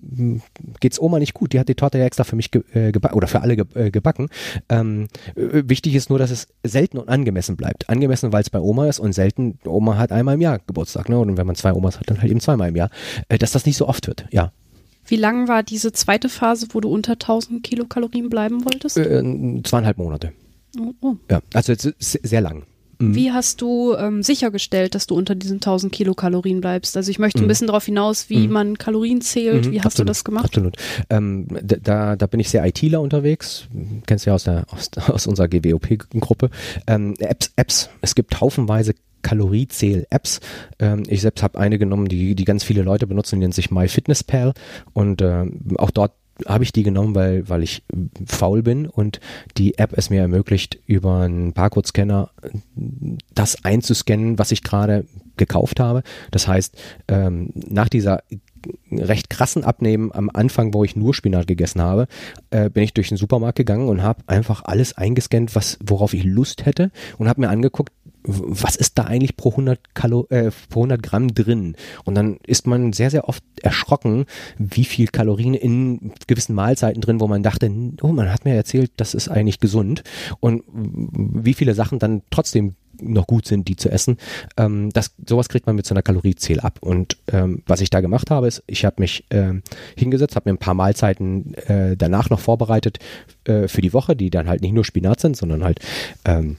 hm, geht's Oma nicht gut. Die hat die Torte ja extra für mich ge äh, gebacken oder für alle ge äh, gebacken. Ähm, äh, wichtig ist nur, dass es selten und angemessen bleibt. Angemessen, weil es bei Oma ist und selten, Oma hat einmal im Jahr Geburtstag, ne? Und wenn man zwei Omas hat, dann halt eben zweimal im Jahr. Äh, dass das nicht so oft wird, ja. Wie lang war diese zweite Phase, wo du unter 1000 Kilokalorien bleiben wolltest? Äh, zweieinhalb Monate. Oh, oh. Ja, also sehr lang. Mhm. Wie hast du ähm, sichergestellt, dass du unter diesen 1000 Kilokalorien bleibst? Also ich möchte ein mhm. bisschen darauf hinaus, wie mhm. man Kalorien zählt. Wie hast absolut, du das gemacht? Absolut. Ähm, da, da bin ich sehr ITler unterwegs. Kennst du ja aus, der, aus, aus unserer GWOP-Gruppe. Ähm, Apps, Apps. Es gibt haufenweise Kaloriezähl-Apps. Ähm, ich selbst habe eine genommen, die, die ganz viele Leute benutzen, die nennt sich MyFitnessPal und äh, auch dort habe ich die genommen, weil, weil ich faul bin und die App es mir ermöglicht, über einen Barcode-Scanner das einzuscannen, was ich gerade gekauft habe. Das heißt, ähm, nach dieser recht krassen Abnehmen am Anfang, wo ich nur Spinat gegessen habe, äh, bin ich durch den Supermarkt gegangen und habe einfach alles eingescannt, was, worauf ich Lust hätte und habe mir angeguckt, was ist da eigentlich pro 100, Kalo, äh, pro 100 Gramm drin? Und dann ist man sehr, sehr oft erschrocken, wie viel Kalorien in gewissen Mahlzeiten drin, wo man dachte, oh, man hat mir erzählt, das ist eigentlich gesund. Und wie viele Sachen dann trotzdem noch gut sind, die zu essen. Ähm, das, sowas kriegt man mit so einer Kaloriezähl ab. Und ähm, was ich da gemacht habe, ist, ich habe mich äh, hingesetzt, habe mir ein paar Mahlzeiten äh, danach noch vorbereitet äh, für die Woche, die dann halt nicht nur Spinat sind, sondern halt ähm,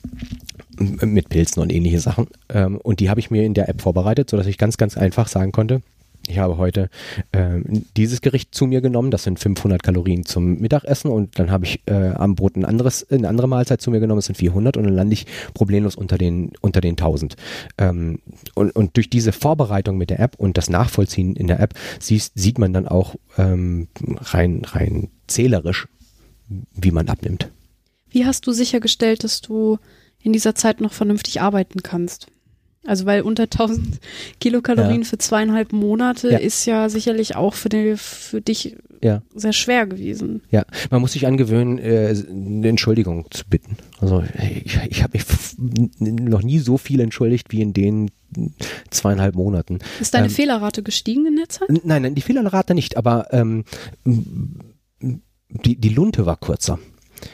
mit Pilzen und ähnliche Sachen. Ähm, und die habe ich mir in der App vorbereitet, sodass ich ganz, ganz einfach sagen konnte, ich habe heute äh, dieses Gericht zu mir genommen, das sind 500 Kalorien zum Mittagessen und dann habe ich äh, am Brot ein anderes, eine andere Mahlzeit zu mir genommen, das sind 400 und dann lande ich problemlos unter den, unter den 1000. Ähm, und, und durch diese Vorbereitung mit der App und das Nachvollziehen in der App siehst, sieht man dann auch ähm, rein, rein zählerisch, wie man abnimmt. Wie hast du sichergestellt, dass du in dieser Zeit noch vernünftig arbeiten kannst. Also weil unter 1000 Kilokalorien ja. für zweieinhalb Monate ja. ist ja sicherlich auch für, die, für dich ja. sehr schwer gewesen. Ja, man muss sich angewöhnen, äh, eine Entschuldigung zu bitten. Also ich, ich habe mich noch nie so viel entschuldigt wie in den zweieinhalb Monaten. Ist deine ähm, Fehlerrate gestiegen in der Zeit? Nein, nein, die Fehlerrate nicht, aber ähm, die, die Lunte war kürzer.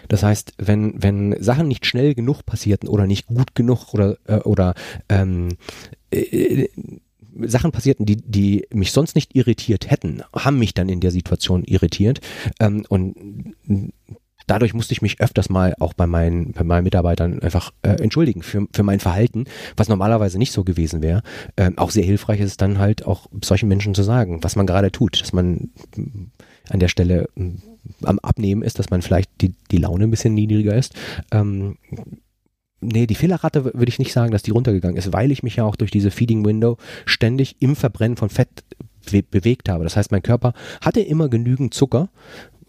Das heißt, wenn, wenn Sachen nicht schnell genug passierten oder nicht gut genug oder, äh, oder ähm, äh, Sachen passierten, die, die mich sonst nicht irritiert hätten, haben mich dann in der Situation irritiert. Ähm, und dadurch musste ich mich öfters mal auch bei meinen, bei meinen Mitarbeitern einfach äh, entschuldigen für, für mein Verhalten, was normalerweise nicht so gewesen wäre. Ähm, auch sehr hilfreich ist es dann halt auch solchen Menschen zu sagen, was man gerade tut, dass man an der Stelle am Abnehmen ist, dass man vielleicht die, die Laune ein bisschen niedriger ist. Ähm, nee, die Fehlerrate würde ich nicht sagen, dass die runtergegangen ist, weil ich mich ja auch durch diese Feeding Window ständig im Verbrennen von Fett bewegt habe. Das heißt, mein Körper hatte immer genügend Zucker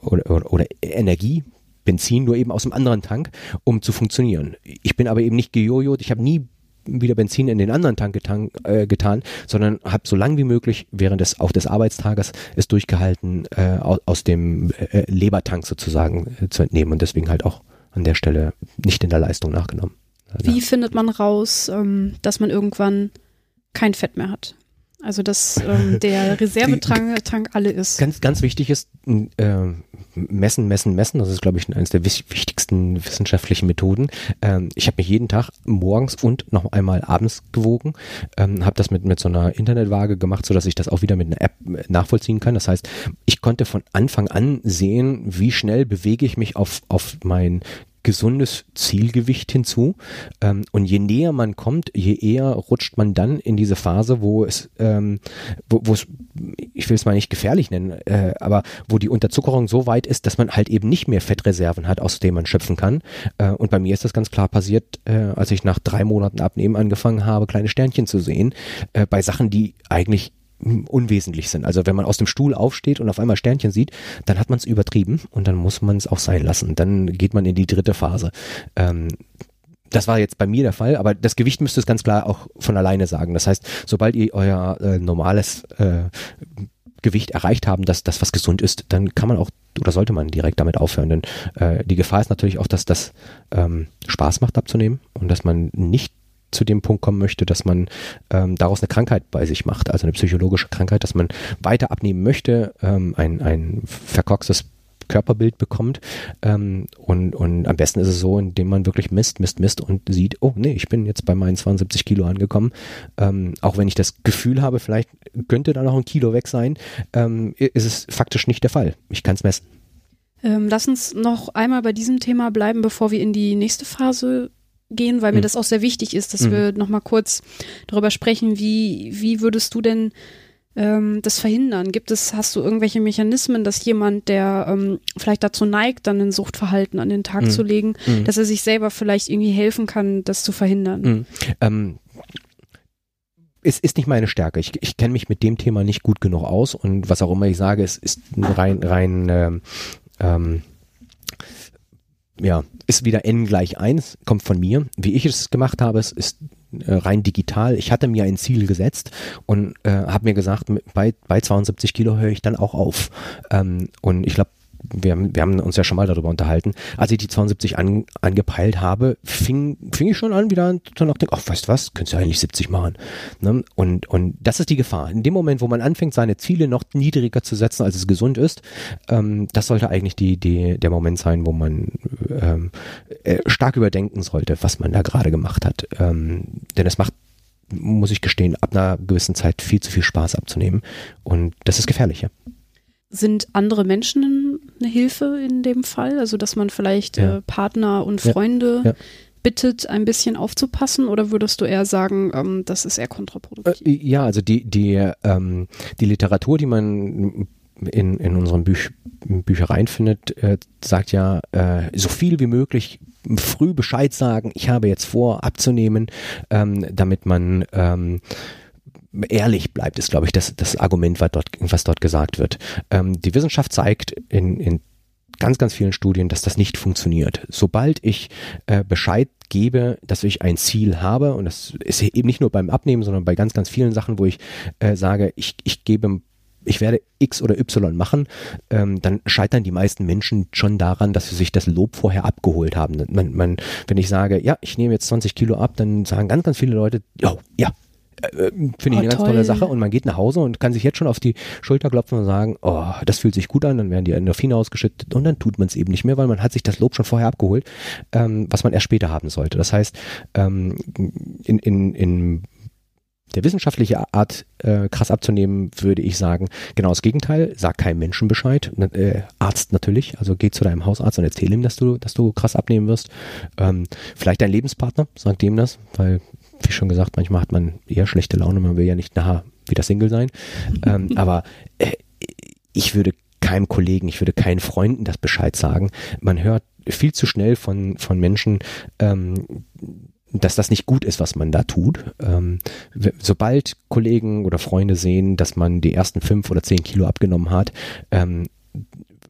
oder, oder, oder Energie, Benzin, nur eben aus einem anderen Tank, um zu funktionieren. Ich bin aber eben nicht gejojot, ich habe nie wieder Benzin in den anderen Tank getan, äh, getan sondern habe so lange wie möglich während des auch des Arbeitstages es durchgehalten, äh, aus, aus dem äh, Lebertank sozusagen äh, zu entnehmen und deswegen halt auch an der Stelle nicht in der Leistung nachgenommen. Wie findet man raus, ähm, dass man irgendwann kein Fett mehr hat? Also dass ähm, der Reservetank Tank alle ist. Ganz, ganz wichtig ist äh, messen, messen, messen. Das ist, glaube ich, eines der wichtigsten wissenschaftlichen Methoden. Ähm, ich habe mich jeden Tag morgens und noch einmal abends gewogen, ähm, habe das mit mit so einer Internetwaage gemacht, so dass ich das auch wieder mit einer App äh, nachvollziehen kann. Das heißt, ich konnte von Anfang an sehen, wie schnell bewege ich mich auf auf mein gesundes Zielgewicht hinzu. Ähm, und je näher man kommt, je eher rutscht man dann in diese Phase, wo es, ähm, wo, es, ich will es mal nicht gefährlich nennen, äh, aber wo die Unterzuckerung so weit ist, dass man halt eben nicht mehr Fettreserven hat, aus denen man schöpfen kann. Äh, und bei mir ist das ganz klar passiert, äh, als ich nach drei Monaten Abnehmen angefangen habe, kleine Sternchen zu sehen, äh, bei Sachen, die eigentlich unwesentlich sind. Also wenn man aus dem Stuhl aufsteht und auf einmal Sternchen sieht, dann hat man es übertrieben und dann muss man es auch sein lassen. Dann geht man in die dritte Phase. Ähm, das war jetzt bei mir der Fall, aber das Gewicht müsste es ganz klar auch von alleine sagen. Das heißt, sobald ihr euer äh, normales äh, Gewicht erreicht haben, dass das was gesund ist, dann kann man auch oder sollte man direkt damit aufhören. Denn äh, die Gefahr ist natürlich auch, dass das ähm, Spaß macht abzunehmen und dass man nicht zu dem Punkt kommen möchte, dass man ähm, daraus eine Krankheit bei sich macht, also eine psychologische Krankheit, dass man weiter abnehmen möchte, ähm, ein, ein verkorkstes Körperbild bekommt ähm, und, und am besten ist es so, indem man wirklich misst, misst, misst und sieht, oh nee, ich bin jetzt bei meinen 72 Kilo angekommen, ähm, auch wenn ich das Gefühl habe, vielleicht könnte da noch ein Kilo weg sein, ähm, ist es faktisch nicht der Fall. Ich kann es messen. Ähm, lass uns noch einmal bei diesem Thema bleiben, bevor wir in die nächste Phase gehen, weil mhm. mir das auch sehr wichtig ist, dass mhm. wir nochmal kurz darüber sprechen, wie, wie würdest du denn ähm, das verhindern? Gibt es, hast du irgendwelche Mechanismen, dass jemand, der ähm, vielleicht dazu neigt, dann ein Suchtverhalten an den Tag mhm. zu legen, mhm. dass er sich selber vielleicht irgendwie helfen kann, das zu verhindern? Mhm. Ähm, es ist nicht meine Stärke. Ich, ich kenne mich mit dem Thema nicht gut genug aus und was auch immer ich sage, es ist rein, rein ähm, ähm ja, ist wieder n gleich 1, kommt von mir. Wie ich es gemacht habe, es ist äh, rein digital. Ich hatte mir ein Ziel gesetzt und äh, habe mir gesagt, bei, bei 72 Kilo höre ich dann auch auf. Ähm, und ich glaube, wir haben, wir haben uns ja schon mal darüber unterhalten, als ich die 72 an, angepeilt habe, fing, fing ich schon an, wieder zu nachdenken, ach, weißt du was, könntest du eigentlich 70 machen. Ne? Und, und das ist die Gefahr. In dem Moment, wo man anfängt, seine Ziele noch niedriger zu setzen, als es gesund ist, ähm, das sollte eigentlich die, die, der Moment sein, wo man ähm, äh, stark überdenken sollte, was man da gerade gemacht hat. Ähm, denn es macht muss ich gestehen, ab einer gewissen Zeit viel zu viel Spaß abzunehmen. Und das ist gefährlich, ja. Sind andere Menschen eine Hilfe in dem Fall? Also, dass man vielleicht ja. äh, Partner und Freunde ja. Ja. bittet, ein bisschen aufzupassen? Oder würdest du eher sagen, ähm, das ist eher kontraproduktiv? Äh, ja, also die, die, ähm, die Literatur, die man in, in unseren Büch Büchereien findet, äh, sagt ja, äh, so viel wie möglich früh Bescheid sagen, ich habe jetzt vor abzunehmen, ähm, damit man ähm, ehrlich bleibt, ist, glaube ich, das, das Argument, was dort, was dort gesagt wird. Ähm, die Wissenschaft zeigt in, in ganz, ganz vielen Studien, dass das nicht funktioniert. Sobald ich äh, Bescheid gebe, dass ich ein Ziel habe, und das ist eben nicht nur beim Abnehmen, sondern bei ganz, ganz vielen Sachen, wo ich äh, sage, ich, ich gebe ich werde X oder Y machen, ähm, dann scheitern die meisten Menschen schon daran, dass sie sich das Lob vorher abgeholt haben. Man, man, wenn ich sage, ja, ich nehme jetzt 20 Kilo ab, dann sagen ganz, ganz viele Leute, ja, ja, äh, finde ich oh, eine ganz toll. tolle Sache und man geht nach Hause und kann sich jetzt schon auf die Schulter klopfen und sagen, oh, das fühlt sich gut an, dann werden die Endorphine ausgeschüttet und dann tut man es eben nicht mehr, weil man hat sich das Lob schon vorher abgeholt, ähm, was man erst später haben sollte. Das heißt, ähm, in, in, in der wissenschaftliche Art äh, krass abzunehmen, würde ich sagen, genau das Gegenteil, sag keinem Menschen Bescheid, äh, Arzt natürlich, also geh zu deinem Hausarzt und erzähl ihm, dass du, dass du krass abnehmen wirst. Ähm, vielleicht dein Lebenspartner, sag dem das, weil wie schon gesagt, manchmal hat man eher schlechte Laune, man will ja nicht nachher wieder Single sein. ähm, aber äh, ich würde keinem Kollegen, ich würde keinen Freunden das Bescheid sagen. Man hört viel zu schnell von, von Menschen, ähm, dass das nicht gut ist, was man da tut. Ähm, sobald Kollegen oder Freunde sehen, dass man die ersten fünf oder zehn Kilo abgenommen hat, ähm,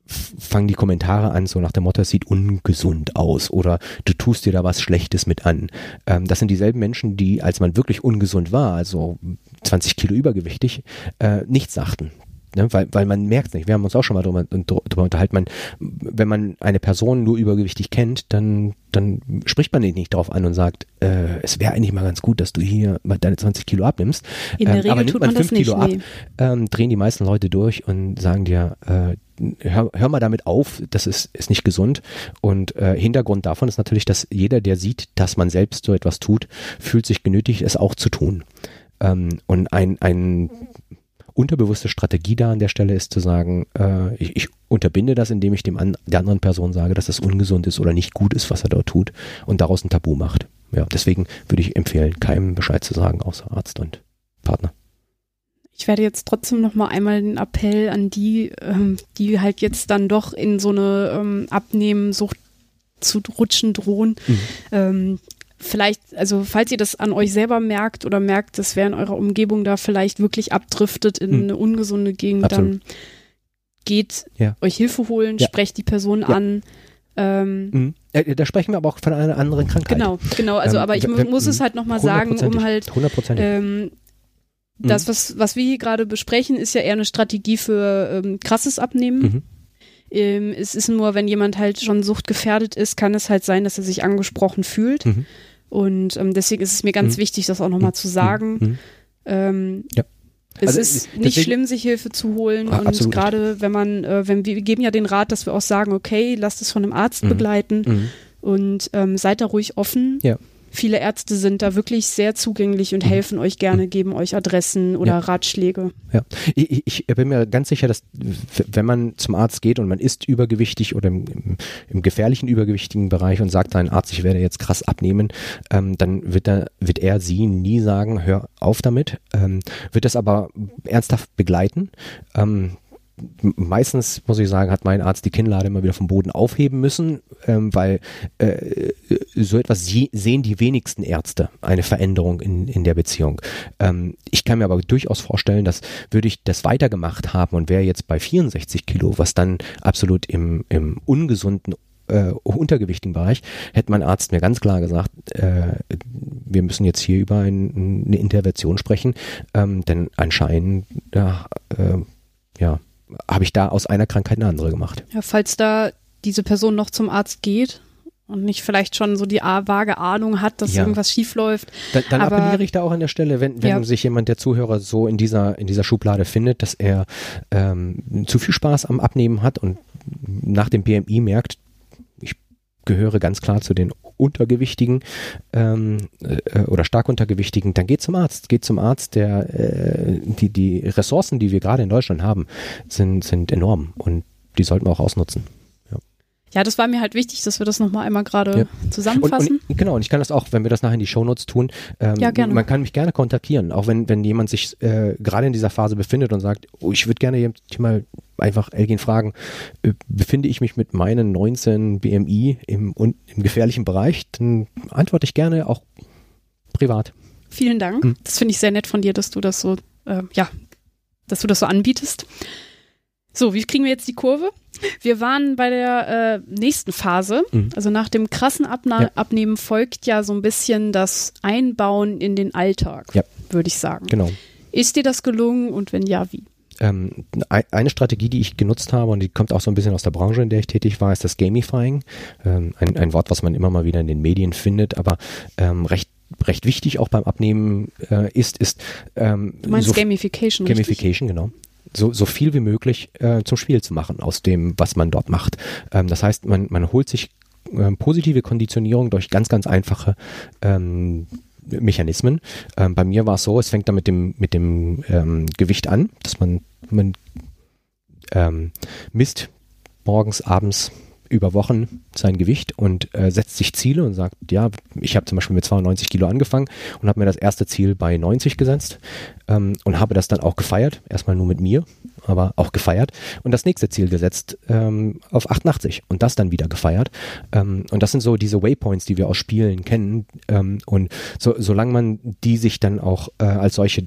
fangen die Kommentare an, so nach dem Motto, es sieht ungesund aus oder du tust dir da was Schlechtes mit an. Ähm, das sind dieselben Menschen, die, als man wirklich ungesund war, also 20 Kilo übergewichtig, äh, nichts sagten. Ne, weil, weil man merkt es nicht. Wir haben uns auch schon mal drüber, drüber unterhalten. Man, wenn man eine Person nur übergewichtig kennt, dann, dann spricht man ihn nicht drauf an und sagt, äh, es wäre eigentlich mal ganz gut, dass du hier mal deine 20 Kilo abnimmst. In der ähm, Regel aber nimmt tut man, man 5 Kilo ab, ähm, drehen die meisten Leute durch und sagen dir, äh, hör, hör mal damit auf, das ist, ist nicht gesund. Und äh, Hintergrund davon ist natürlich, dass jeder, der sieht, dass man selbst so etwas tut, fühlt sich genötigt, es auch zu tun. Ähm, und ein, ein unterbewusste Strategie da an der Stelle ist zu sagen, äh, ich, ich, unterbinde das, indem ich dem an, der anderen Person sage, dass es das ungesund ist oder nicht gut ist, was er dort tut und daraus ein Tabu macht. Ja, deswegen würde ich empfehlen, keinem Bescheid zu sagen, außer Arzt und Partner. Ich werde jetzt trotzdem noch mal einmal den Appell an die, ähm, die halt jetzt dann doch in so eine ähm, Abnehmensucht zu rutschen drohen, mhm. ähm, vielleicht, also falls ihr das an euch selber merkt oder merkt, dass wer in eurer Umgebung da vielleicht wirklich abdriftet in hm. eine ungesunde Gegend, Absolut. dann geht ja. euch Hilfe holen, ja. sprecht die Person ja. an. Ähm, mhm. Da sprechen wir aber auch von einer anderen Krankheit. Genau, genau. Also, ähm, aber ich wenn, muss es halt nochmal sagen, um halt ähm, das, mhm. was, was wir hier gerade besprechen, ist ja eher eine Strategie für ähm, krasses Abnehmen. Mhm. Ähm, es ist nur, wenn jemand halt schon suchtgefährdet ist, kann es halt sein, dass er sich angesprochen fühlt. Mhm. Und ähm, deswegen ist es mir ganz mhm. wichtig, das auch nochmal mhm. zu sagen. Mhm. Ähm, ja. Es also, ist deswegen, nicht schlimm, sich Hilfe zu holen. Ah, und gerade wenn man, äh, wenn wir, wir geben ja den Rat, dass wir auch sagen, okay, lasst es von einem Arzt begleiten und ähm, seid da ruhig offen. Ja viele Ärzte sind da wirklich sehr zugänglich und mhm. helfen euch gerne, geben euch Adressen oder ja. Ratschläge. Ja, ich, ich, bin mir ganz sicher, dass wenn man zum Arzt geht und man ist übergewichtig oder im, im, im gefährlichen übergewichtigen Bereich und sagt ein Arzt, ich werde jetzt krass abnehmen, ähm, dann wird er, wird er sie nie sagen, hör auf damit, ähm, wird das aber ernsthaft begleiten. Ähm, meistens, muss ich sagen, hat mein Arzt die Kinnlade immer wieder vom Boden aufheben müssen, ähm, weil äh, so etwas sehen die wenigsten Ärzte, eine Veränderung in, in der Beziehung. Ähm, ich kann mir aber durchaus vorstellen, dass würde ich das weitergemacht haben und wäre jetzt bei 64 Kilo, was dann absolut im, im ungesunden äh, untergewichtigen Bereich, hätte mein Arzt mir ganz klar gesagt, äh, wir müssen jetzt hier über ein, eine Intervention sprechen, ähm, denn anscheinend, ja, äh, ja habe ich da aus einer Krankheit eine andere gemacht. Ja, falls da diese Person noch zum Arzt geht und nicht vielleicht schon so die vage Ahnung hat, dass ja. irgendwas schief läuft. Dann, dann Aber, appelliere ich da auch an der Stelle, wenn, wenn ja. sich jemand, der Zuhörer, so in dieser, in dieser Schublade findet, dass er ähm, zu viel Spaß am Abnehmen hat und nach dem BMI merkt, gehöre ganz klar zu den Untergewichtigen ähm, äh, oder stark Untergewichtigen, dann geht zum Arzt. Geht zum Arzt, der äh, die, die Ressourcen, die wir gerade in Deutschland haben, sind, sind enorm und die sollten wir auch ausnutzen. Ja, das war mir halt wichtig, dass wir das nochmal einmal gerade ja. zusammenfassen. Und, und, genau, und ich kann das auch, wenn wir das nachher in die Shownotes tun, ähm, ja, gerne. man kann mich gerne kontaktieren, auch wenn, wenn jemand sich äh, gerade in dieser Phase befindet und sagt, oh, ich würde gerne hier mal einfach Elgin fragen, äh, befinde ich mich mit meinen 19 BMI im, im gefährlichen Bereich, dann antworte ich gerne auch privat. Vielen Dank. Hm. Das finde ich sehr nett von dir, dass du das so, äh, ja, dass du das so anbietest. So, wie kriegen wir jetzt die Kurve? Wir waren bei der äh, nächsten Phase. Mhm. Also nach dem krassen Abna ja. Abnehmen folgt ja so ein bisschen das Einbauen in den Alltag, ja. würde ich sagen. Genau. Ist dir das gelungen und wenn ja, wie? Ähm, eine Strategie, die ich genutzt habe und die kommt auch so ein bisschen aus der Branche, in der ich tätig war, ist das Gamifying. Ähm, ein, ein, Wort, was man immer mal wieder in den Medien findet, aber ähm, recht recht wichtig auch beim Abnehmen äh, ist, ist ähm, Du meinst so Gamification, Gamification, richtig? genau so, so viel wie möglich äh, zum Spiel zu machen aus dem, was man dort macht. Ähm, das heißt, man, man holt sich äh, positive Konditionierung durch ganz, ganz einfache ähm, Mechanismen. Ähm, bei mir war es so, es fängt dann mit dem, mit dem ähm, Gewicht an, dass man, man ähm, misst morgens, abends über Wochen sein Gewicht und äh, setzt sich Ziele und sagt, ja, ich habe zum Beispiel mit 92 Kilo angefangen und habe mir das erste Ziel bei 90 gesetzt ähm, und habe das dann auch gefeiert. Erstmal nur mit mir, aber auch gefeiert. Und das nächste Ziel gesetzt ähm, auf 88 und das dann wieder gefeiert. Ähm, und das sind so diese Waypoints, die wir aus Spielen kennen. Ähm, und so, solange man die sich dann auch äh, als solche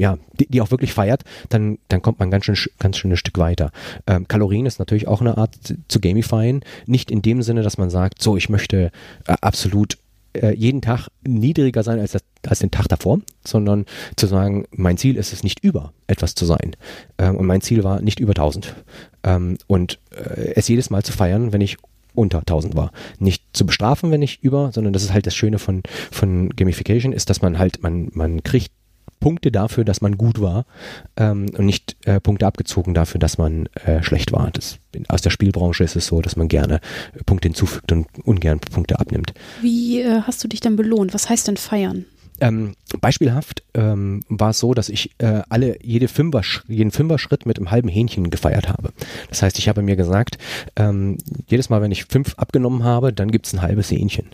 ja, die, die, auch wirklich feiert, dann, dann kommt man ganz schön, ganz schön ein Stück weiter. Ähm, Kalorien ist natürlich auch eine Art zu gamifyen. Nicht in dem Sinne, dass man sagt, so, ich möchte äh, absolut äh, jeden Tag niedriger sein als, das, als den Tag davor, sondern zu sagen, mein Ziel ist es nicht über etwas zu sein. Ähm, und mein Ziel war nicht über 1000. Ähm, und äh, es jedes Mal zu feiern, wenn ich unter 1000 war. Nicht zu bestrafen, wenn ich über, sondern das ist halt das Schöne von, von Gamification, ist, dass man halt, man, man kriegt Punkte dafür, dass man gut war ähm, und nicht äh, Punkte abgezogen dafür, dass man äh, schlecht war. Das, aus der Spielbranche ist es so, dass man gerne Punkte hinzufügt und ungern Punkte abnimmt. Wie äh, hast du dich dann belohnt? Was heißt denn feiern? Ähm, beispielhaft ähm, war es so, dass ich äh, alle jede Fünfer, jeden Fünfer-Schritt mit einem halben Hähnchen gefeiert habe. Das heißt, ich habe mir gesagt, ähm, jedes Mal, wenn ich fünf abgenommen habe, dann gibt es ein halbes Hähnchen.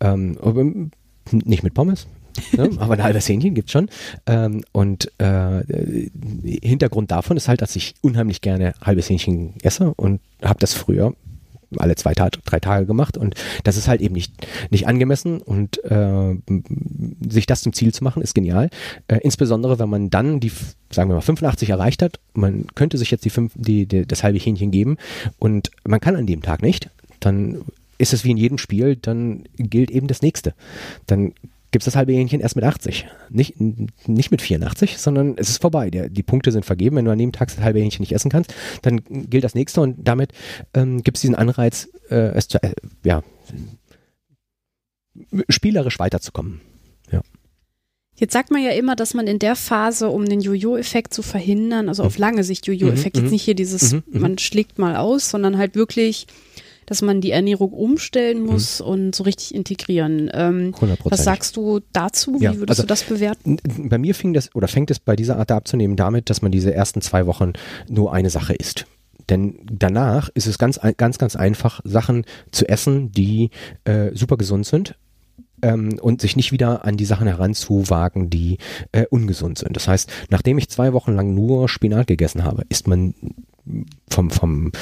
Ähm, nicht mit Pommes, ne? aber ein halbes Hähnchen gibt's schon. Ähm, und äh, Hintergrund davon ist halt, dass ich unheimlich gerne halbes Hähnchen esse und habe das früher alle zwei, drei Tage gemacht und das ist halt eben nicht, nicht angemessen und äh, sich das zum Ziel zu machen, ist genial. Äh, insbesondere, wenn man dann die, sagen wir mal, 85 erreicht hat, man könnte sich jetzt die, fünf, die, die das halbe Hähnchen geben und man kann an dem Tag nicht, dann ist es wie in jedem Spiel, dann gilt eben das nächste. Dann gibt es das halbe Hähnchen erst mit 80. Nicht, nicht mit 84, sondern es ist vorbei. Der, die Punkte sind vergeben. Wenn du an dem Tag das halbe Hähnchen nicht essen kannst, dann gilt das nächste und damit ähm, gibt es diesen Anreiz, äh, es zu, äh, ja, spielerisch weiterzukommen. Ja. Jetzt sagt man ja immer, dass man in der Phase, um den Jojo-Effekt zu verhindern, also auf mhm. lange Sicht Jojo-Effekt, mhm, jetzt nicht hier dieses, mhm, man schlägt mal aus, sondern halt wirklich dass man die Ernährung umstellen mhm. muss mhm. und so richtig integrieren. Ähm, was sagst du dazu? Wie ja, würdest also, du das bewerten? Bei mir fing das oder fängt es bei dieser Art abzunehmen damit, dass man diese ersten zwei Wochen nur eine Sache isst. Denn danach ist es ganz, ganz, ganz einfach, Sachen zu essen, die äh, super gesund sind, ähm, und sich nicht wieder an die Sachen heranzuwagen, die äh, ungesund sind. Das heißt, nachdem ich zwei Wochen lang nur Spinat gegessen habe, ist man vom, vom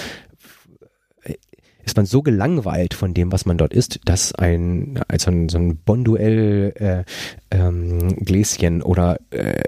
ist man so gelangweilt von dem, was man dort isst, dass ein, also ein so ein Bonduell äh, ähm, Gläschen oder äh,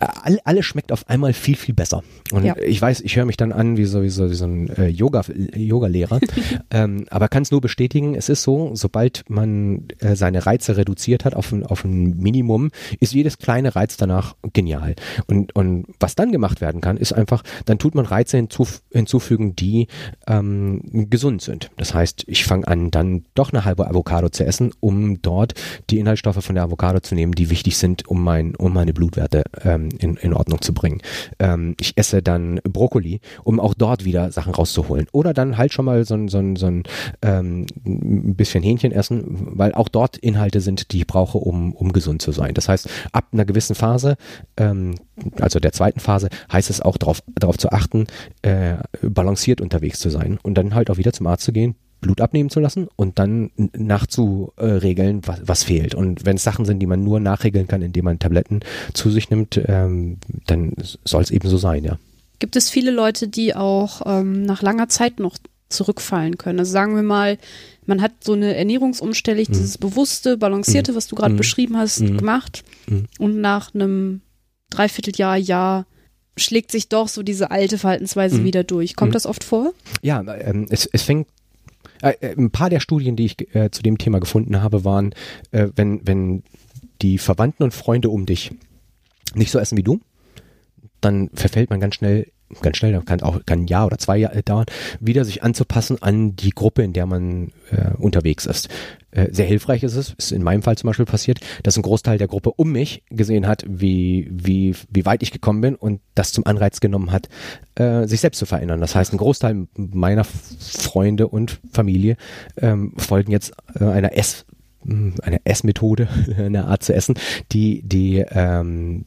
all, alles schmeckt auf einmal viel, viel besser. Und ja. ich weiß, ich höre mich dann an wie so, wie so, wie so ein äh, Yoga, Yoga-Lehrer, ähm, aber kann es nur bestätigen, es ist so, sobald man äh, seine Reize reduziert hat auf ein, auf ein Minimum, ist jedes kleine Reiz danach genial. Und, und was dann gemacht werden kann, ist einfach, dann tut man Reize hinzuf hinzufügen, die ähm, gesund sind. Das heißt, ich fange an, dann doch eine halbe Avocado zu essen, um dort die Inhaltsstoffe von der Avocado zu nehmen, die wichtig sind, um, mein, um meine Blutwerte ähm, in, in Ordnung zu bringen. Ähm, ich esse dann Brokkoli, um auch dort wieder Sachen rauszuholen. Oder dann halt schon mal so ein, so so ein ähm, bisschen Hähnchen essen, weil auch dort Inhalte sind, die ich brauche, um, um gesund zu sein. Das heißt, ab einer gewissen Phase, ähm, also der zweiten Phase, heißt es auch darauf, darauf zu achten, äh, balanciert unterwegs zu sein und dann halt auch wieder zum Arzt zu gehen, Blut abnehmen zu lassen und dann nachzuregeln, was, was fehlt. Und wenn es Sachen sind, die man nur nachregeln kann, indem man Tabletten zu sich nimmt, ähm, dann soll es eben so sein, ja. Gibt es viele Leute, die auch ähm, nach langer Zeit noch zurückfallen können? Also sagen wir mal, man hat so eine Ernährungsumstellung, mhm. dieses bewusste, balancierte, mhm. was du gerade mhm. beschrieben hast, mhm. gemacht mhm. und nach einem Dreivierteljahr, Jahr schlägt sich doch so diese alte Verhaltensweise wieder durch. Kommt das oft vor? Ja, ähm, es, es fängt äh, äh, ein paar der Studien, die ich äh, zu dem Thema gefunden habe, waren, äh, wenn, wenn die Verwandten und Freunde um dich nicht so essen wie du, dann verfällt man ganz schnell ganz schnell, kann auch kann ein Jahr oder zwei Jahre dauern, wieder sich anzupassen an die Gruppe, in der man äh, unterwegs ist. Äh, sehr hilfreich ist es, ist in meinem Fall zum Beispiel passiert, dass ein Großteil der Gruppe um mich gesehen hat, wie, wie, wie weit ich gekommen bin und das zum Anreiz genommen hat, äh, sich selbst zu verändern. Das heißt, ein Großteil meiner Freunde und Familie ähm, folgen jetzt äh, einer S eine Essmethode, eine Art zu essen, die, die ähm,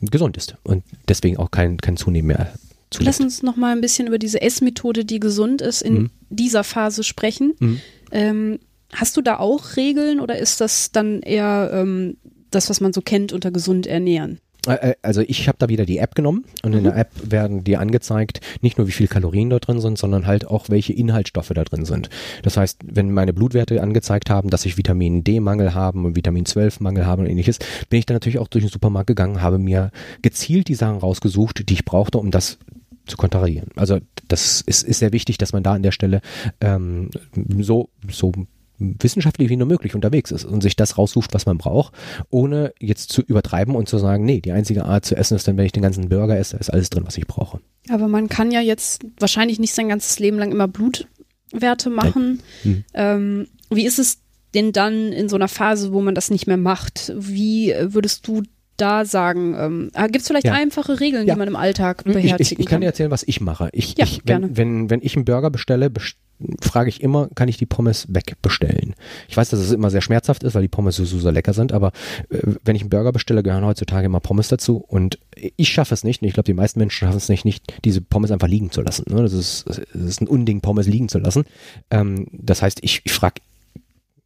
gesund ist und deswegen auch kein, kein Zunehmen mehr Lass uns noch mal ein bisschen über diese Essmethode, die gesund ist, in mhm. dieser Phase sprechen. Mhm. Ähm, hast du da auch Regeln oder ist das dann eher ähm, das, was man so kennt unter gesund ernähren? Äh, äh, also ich habe da wieder die App genommen und in der mhm. App werden dir angezeigt, nicht nur wie viel Kalorien dort drin sind, sondern halt auch welche Inhaltsstoffe da drin sind. Das heißt, wenn meine Blutwerte angezeigt haben, dass ich Vitamin D-Mangel habe und Vitamin 12-Mangel habe und ähnliches, bin ich dann natürlich auch durch den Supermarkt gegangen, habe mir gezielt die Sachen rausgesucht, die ich brauchte, um das zu konterkarieren. Also das ist, ist sehr wichtig, dass man da an der Stelle ähm, so, so wissenschaftlich wie nur möglich unterwegs ist und sich das raussucht, was man braucht, ohne jetzt zu übertreiben und zu sagen, nee, die einzige Art zu essen ist dann, wenn ich den ganzen Burger esse, ist alles drin, was ich brauche. Aber man kann ja jetzt wahrscheinlich nicht sein ganzes Leben lang immer Blutwerte machen. Hm. Ähm, wie ist es denn dann in so einer Phase, wo man das nicht mehr macht? Wie würdest du da sagen? Ähm, ah, Gibt es vielleicht ja. einfache Regeln, ja. die man im Alltag beherzigen ich, ich, ich kann? dir erzählen, was ich mache. Ich, ja, ich, wenn, wenn, wenn ich einen Burger bestelle, best frage ich immer, kann ich die Pommes wegbestellen? Ich weiß, dass es immer sehr schmerzhaft ist, weil die Pommes so, so, so lecker sind, aber äh, wenn ich einen Burger bestelle, gehören heutzutage immer Pommes dazu und ich schaffe es nicht, und ich glaube, die meisten Menschen schaffen es nicht, nicht diese Pommes einfach liegen zu lassen. Ne? Das, ist, das ist ein Unding, Pommes liegen zu lassen. Ähm, das heißt, ich, ich frage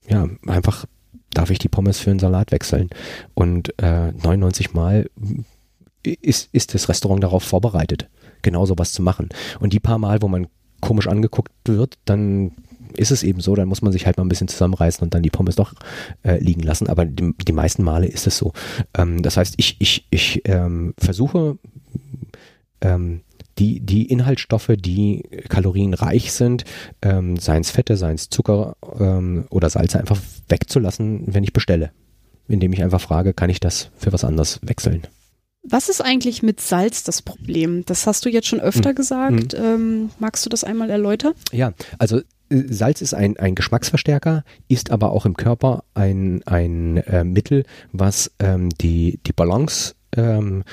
ja einfach, darf ich die Pommes für einen Salat wechseln? Und äh, 99 Mal ist, ist das Restaurant darauf vorbereitet, genau sowas zu machen. Und die paar Mal, wo man komisch angeguckt wird, dann ist es eben so, dann muss man sich halt mal ein bisschen zusammenreißen und dann die Pommes doch äh, liegen lassen. Aber die, die, meisten Male ist es so. Ähm, das heißt, ich, ich, ich ähm, versuche ähm, die, die Inhaltsstoffe, die kalorienreich sind, ähm, seien es Fette, seien es Zucker ähm, oder Salze, einfach wegzulassen, wenn ich bestelle. Indem ich einfach frage, kann ich das für was anderes wechseln? Was ist eigentlich mit Salz das Problem? Das hast du jetzt schon öfter mhm. gesagt. Mhm. Ähm, magst du das einmal erläutern? Ja, also äh, Salz ist ein, ein Geschmacksverstärker, ist aber auch im Körper ein, ein äh, Mittel, was ähm, die, die Balance ähm,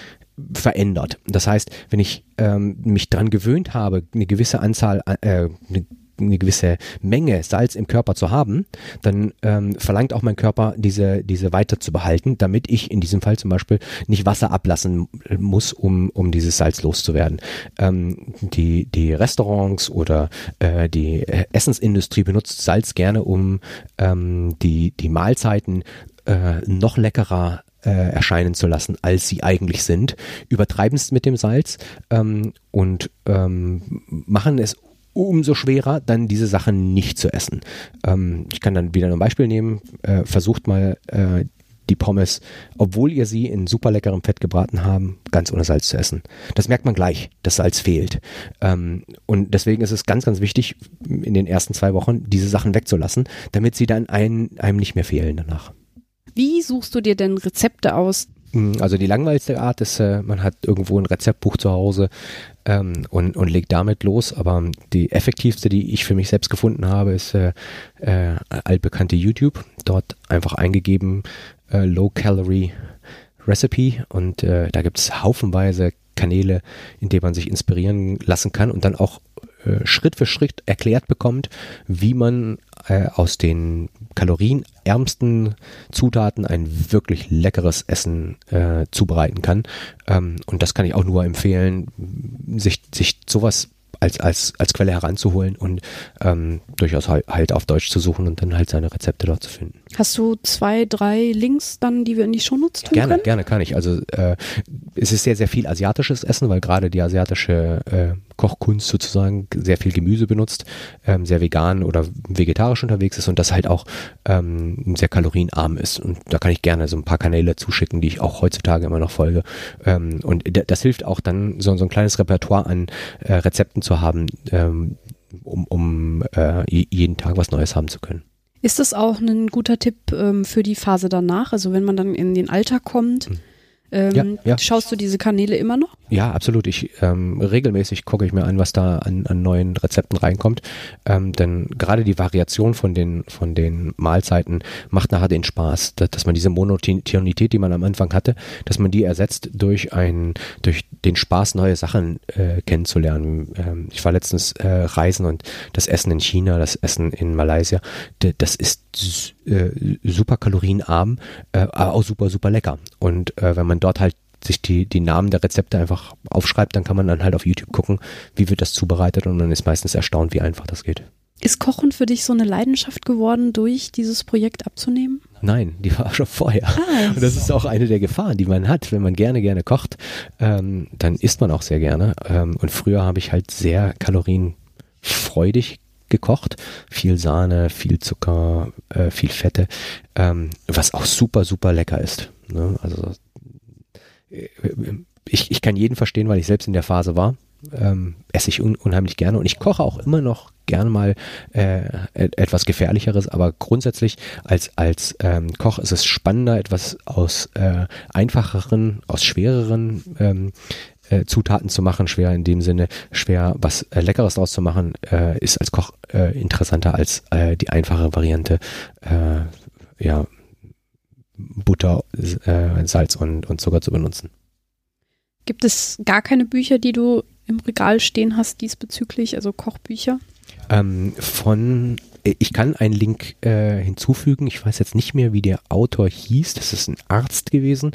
verändert. Das heißt, wenn ich ähm, mich daran gewöhnt habe, eine gewisse Anzahl, äh, eine eine gewisse Menge Salz im Körper zu haben, dann ähm, verlangt auch mein Körper, diese, diese weiter zu behalten, damit ich in diesem Fall zum Beispiel nicht Wasser ablassen muss, um, um dieses Salz loszuwerden. Ähm, die, die Restaurants oder äh, die Essensindustrie benutzt Salz gerne, um ähm, die, die Mahlzeiten äh, noch leckerer äh, erscheinen zu lassen, als sie eigentlich sind, übertreiben es mit dem Salz ähm, und ähm, machen es umso schwerer, dann diese Sachen nicht zu essen. Ähm, ich kann dann wieder ein Beispiel nehmen. Äh, versucht mal äh, die Pommes, obwohl ihr sie in super leckerem Fett gebraten haben, ganz ohne Salz zu essen. Das merkt man gleich, dass Salz fehlt. Ähm, und deswegen ist es ganz, ganz wichtig, in den ersten zwei Wochen diese Sachen wegzulassen, damit sie dann ein, einem nicht mehr fehlen danach. Wie suchst du dir denn Rezepte aus, hm, also die langweiligste Art ist, äh, man hat irgendwo ein Rezeptbuch zu Hause ähm, und, und legt damit los. Aber die effektivste, die ich für mich selbst gefunden habe, ist äh, äh, altbekannte YouTube. Dort einfach eingegeben äh, Low Calorie Recipe und äh, da gibt es haufenweise Kanäle, in denen man sich inspirieren lassen kann und dann auch Schritt für Schritt erklärt bekommt, wie man äh, aus den kalorienärmsten Zutaten ein wirklich leckeres Essen äh, zubereiten kann. Ähm, und das kann ich auch nur empfehlen, sich, sich sowas als, als, als Quelle heranzuholen und ähm, durchaus halt auf Deutsch zu suchen und dann halt seine Rezepte dort zu finden. Hast du zwei, drei Links dann, die wir in die Shownotes tun Gerne, können? gerne kann ich. Also äh, es ist sehr, sehr viel asiatisches Essen, weil gerade die asiatische äh, Kochkunst sozusagen sehr viel Gemüse benutzt, ähm, sehr vegan oder vegetarisch unterwegs ist und das halt auch ähm, sehr kalorienarm ist. Und da kann ich gerne so ein paar Kanäle zuschicken, die ich auch heutzutage immer noch folge. Ähm, und das hilft auch dann, so, so ein kleines Repertoire an äh, Rezepten zu haben, ähm, um, um äh, jeden Tag was Neues haben zu können. Ist das auch ein guter Tipp ähm, für die Phase danach? Also wenn man dann in den Alltag kommt, mhm. Ähm, ja, ja. Schaust du diese Kanäle immer noch? Ja, absolut. Ich ähm, regelmäßig gucke ich mir an, was da an, an neuen Rezepten reinkommt. Ähm, denn gerade die Variation von den von den Mahlzeiten macht nachher den Spaß, dass, dass man diese Monotonität, die man am Anfang hatte, dass man die ersetzt durch ein durch den Spaß, neue Sachen äh, kennenzulernen. Ähm, ich war letztens äh, reisen und das Essen in China, das Essen in Malaysia, das ist äh, super kalorienarm, äh, aber auch super super lecker. Und äh, wenn man dort halt sich die, die Namen der Rezepte einfach aufschreibt, dann kann man dann halt auf YouTube gucken, wie wird das zubereitet und man ist meistens erstaunt, wie einfach das geht. Ist Kochen für dich so eine Leidenschaft geworden, durch dieses Projekt abzunehmen? Nein, die war schon vorher. Ah, Und das ist auch eine der Gefahren, die man hat, wenn man gerne, gerne kocht, ähm, dann isst man auch sehr gerne. Ähm, und früher habe ich halt sehr kalorienfreudig gekocht. Viel Sahne, viel Zucker, äh, viel Fette, ähm, was auch super, super lecker ist. Ne? Also äh, ich, ich kann jeden verstehen, weil ich selbst in der Phase war. Ähm, esse ich un unheimlich gerne und ich koche auch immer noch gerne mal äh, etwas Gefährlicheres, aber grundsätzlich als, als ähm, Koch ist es spannender, etwas aus äh, einfacheren, aus schwereren ähm, äh, Zutaten zu machen, schwer in dem Sinne, schwer was äh, Leckeres draus zu machen, äh, ist als Koch interessanter als die einfache Variante, ja, Butter, äh, Salz und, und Zucker zu benutzen. Gibt es gar keine Bücher, die du im Regal stehen hast diesbezüglich, also Kochbücher? Ähm, von, ich kann einen Link äh, hinzufügen. Ich weiß jetzt nicht mehr, wie der Autor hieß. Das ist ein Arzt gewesen,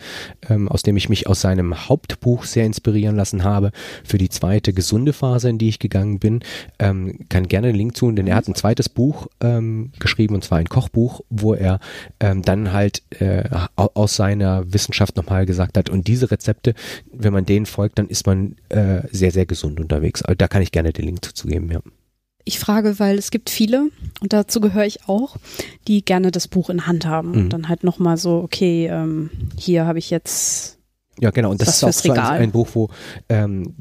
ähm, aus dem ich mich aus seinem Hauptbuch sehr inspirieren lassen habe für die zweite gesunde Phase, in die ich gegangen bin. Ähm, kann gerne den Link tun, denn er hat ein zweites Buch ähm, geschrieben und zwar ein Kochbuch, wo er ähm, dann halt äh, aus seiner Wissenschaft nochmal gesagt hat, und diese Rezepte, wenn man denen folgt, dann ist man äh, sehr, sehr gesund unterwegs. Da kann ich gerne den Link zuzugeben, ja. Ich frage, weil es gibt viele, und dazu gehöre ich auch, die gerne das Buch in Hand haben. Mhm. Und dann halt nochmal so, okay, ähm, hier habe ich jetzt Ja, genau. Und das Was ist auch so ein, ein Buch, wo ähm,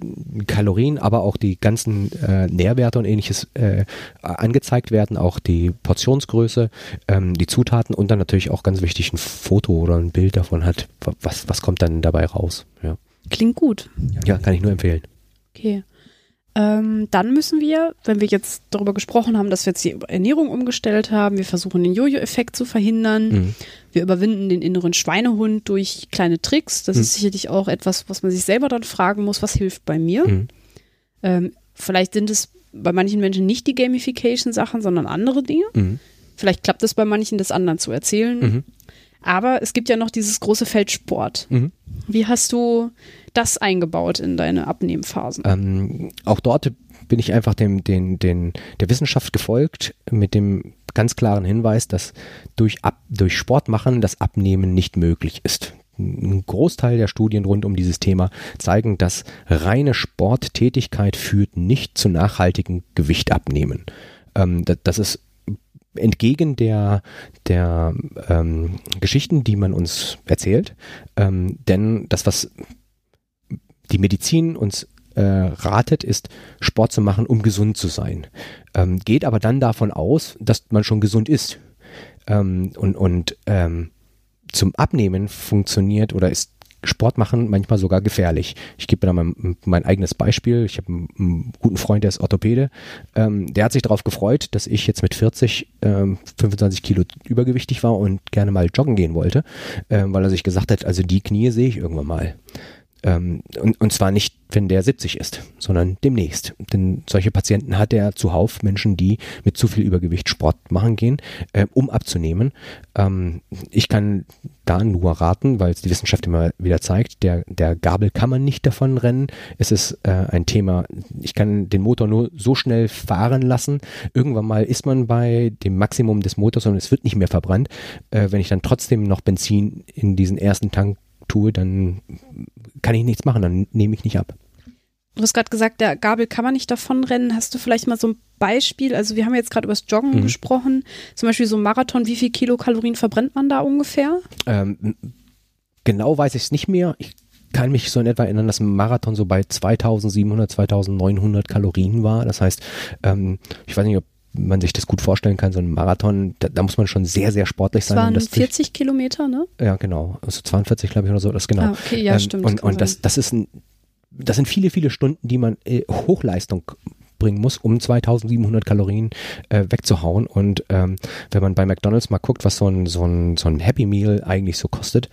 Kalorien, aber auch die ganzen äh, Nährwerte und ähnliches äh, angezeigt werden, auch die Portionsgröße, ähm, die Zutaten und dann natürlich auch ganz wichtig ein Foto oder ein Bild davon hat, wa- was, was kommt dann dabei raus. Ja, klingt gut. ja kann ich nur empfehlen. Okay. Ähm, dann müssen wir, wenn wir jetzt darüber gesprochen haben, dass wir jetzt die Ernährung umgestellt haben, wir versuchen den Jojo-Effekt zu verhindern, Mhm. wir überwinden den inneren Schweinehund durch kleine Tricks. Das Mhm. ist sicherlich auch etwas, was man sich selber dann fragen muss, was hilft bei mir. Mhm. Ähm, vielleicht sind es bei manchen Menschen nicht die Gamification-Sachen, sondern andere Dinge. Mhm. Vielleicht klappt es bei manchen, das anderen zu erzählen. Mhm. Aber es gibt ja noch dieses große Feld Sport. Mhm. Wie hast du das eingebaut in deine Abnehmphasen? Ähm, auch dort bin ich einfach dem, den, den, der Wissenschaft gefolgt mit dem ganz klaren Hinweis, dass durch, Ab, durch Sport machen das Abnehmen nicht möglich ist. Ein Großteil der Studien rund um dieses Thema zeigen, dass reine Sporttätigkeit führt nicht zu nachhaltigem Gewichtabnehmen. Ähm, das, das ist entgegen der, der ähm, Geschichten, die man uns erzählt. Ähm, denn das, was die Medizin uns äh, ratet, ist Sport zu machen, um gesund zu sein. Ähm, geht aber dann davon aus, dass man schon gesund ist. Ähm, und und ähm, zum Abnehmen funktioniert oder ist Sport machen manchmal sogar gefährlich. Ich gebe da mal mein eigenes Beispiel. Ich habe einen, einen guten Freund, der ist Orthopäde. Ähm, der hat sich darauf gefreut, dass ich jetzt mit 40 ähm, 25 Kilo übergewichtig war und gerne mal joggen gehen wollte, ähm, weil er sich gesagt hat, also die Knie sehe ich irgendwann mal. Ähm, und, und zwar nicht, wenn der 70 ist, sondern demnächst. Denn solche Patienten hat er zuhauf Menschen, die mit zu viel Übergewicht Sport machen gehen, äh, um abzunehmen. Ähm, ich kann da nur raten, weil es die Wissenschaft immer wieder zeigt, der, der Gabel kann man nicht davon rennen. Es ist äh, ein Thema, ich kann den Motor nur so schnell fahren lassen. Irgendwann mal ist man bei dem Maximum des Motors und es wird nicht mehr verbrannt. Äh, wenn ich dann trotzdem noch Benzin in diesen ersten Tank tue, dann kann ich nichts machen, dann nehme ich nicht ab. Du hast gerade gesagt, der Gabel kann man nicht davonrennen. Hast du vielleicht mal so ein Beispiel? Also wir haben jetzt gerade über das Joggen Mhm. gesprochen. Zum Beispiel so ein Marathon, wie viel Kilokalorien verbrennt man da ungefähr? Ähm, genau weiß ich es nicht mehr. Ich kann mich so in etwa erinnern, dass ein Marathon so bei 2700, 2900 Kalorien war. Das heißt, ähm, ich weiß nicht, ob man sich das gut vorstellen kann, so ein Marathon, da, da muss man schon sehr, sehr sportlich Das sein. um waren das durch- 40 Kilometer, ne? Ja, genau. Also 42, glaube ich, oder so, das genau. Ah, okay, ja, Ähm, stimmt. Und, und das, das ist ein, das sind viele, viele Stunden, die man äh, Hochleistung bringen muss, um 2700 Kalorien äh, wegzuhauen. Und ähm, wenn man bei McDonalds mal guckt, was so ein, so, ein, so ein Happy Meal eigentlich so kostet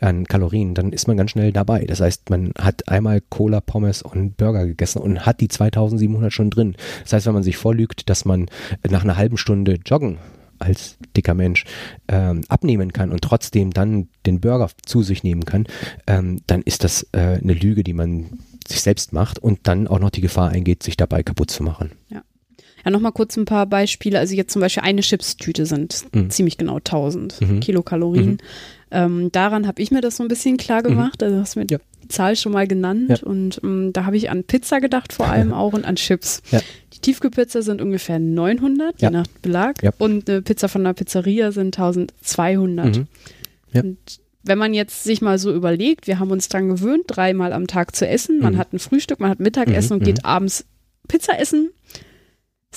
an Kalorien, dann ist man ganz schnell dabei. Das heißt, man hat einmal Cola, Pommes und Burger gegessen und hat die 2700 schon drin. Das heißt, wenn man sich vorlügt, dass man nach einer halben Stunde Joggen als dicker Mensch ähm, abnehmen kann und trotzdem dann den Burger zu sich nehmen kann, ähm, dann ist das äh, eine Lüge, die man sich selbst macht und dann auch noch die Gefahr eingeht, sich dabei kaputt zu machen. Ja. Ja, nochmal kurz ein paar Beispiele. Also jetzt zum Beispiel eine Chipstüte sind mhm. ziemlich genau 1000 mhm. Kilokalorien. Mhm. Ähm, daran habe ich mir das so ein bisschen klar mhm. gemacht. Also hast mir ja. die Zahl schon mal genannt ja. und ähm, da habe ich an Pizza gedacht vor allem auch und an Chips. Ja. Die Tiefkühlpizza sind ungefähr 900, je nach Belag und eine Pizza von einer Pizzeria sind 1200. Mhm. Und wenn man jetzt sich mal so überlegt, wir haben uns dran gewöhnt, dreimal am Tag zu essen. Man mhm. hat ein Frühstück, man hat Mittagessen mhm, und geht mhm. abends Pizza essen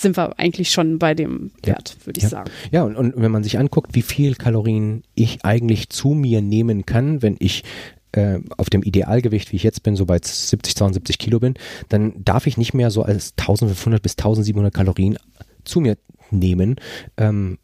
sind wir eigentlich schon bei dem Wert, ja, würde ich ja. sagen. Ja, und, und wenn man sich anguckt, wie viel Kalorien ich eigentlich zu mir nehmen kann, wenn ich äh, auf dem Idealgewicht, wie ich jetzt bin, so bei 70, 72 Kilo bin, dann darf ich nicht mehr so als 1500 bis 1700 Kalorien zu mir nehmen. Ähm,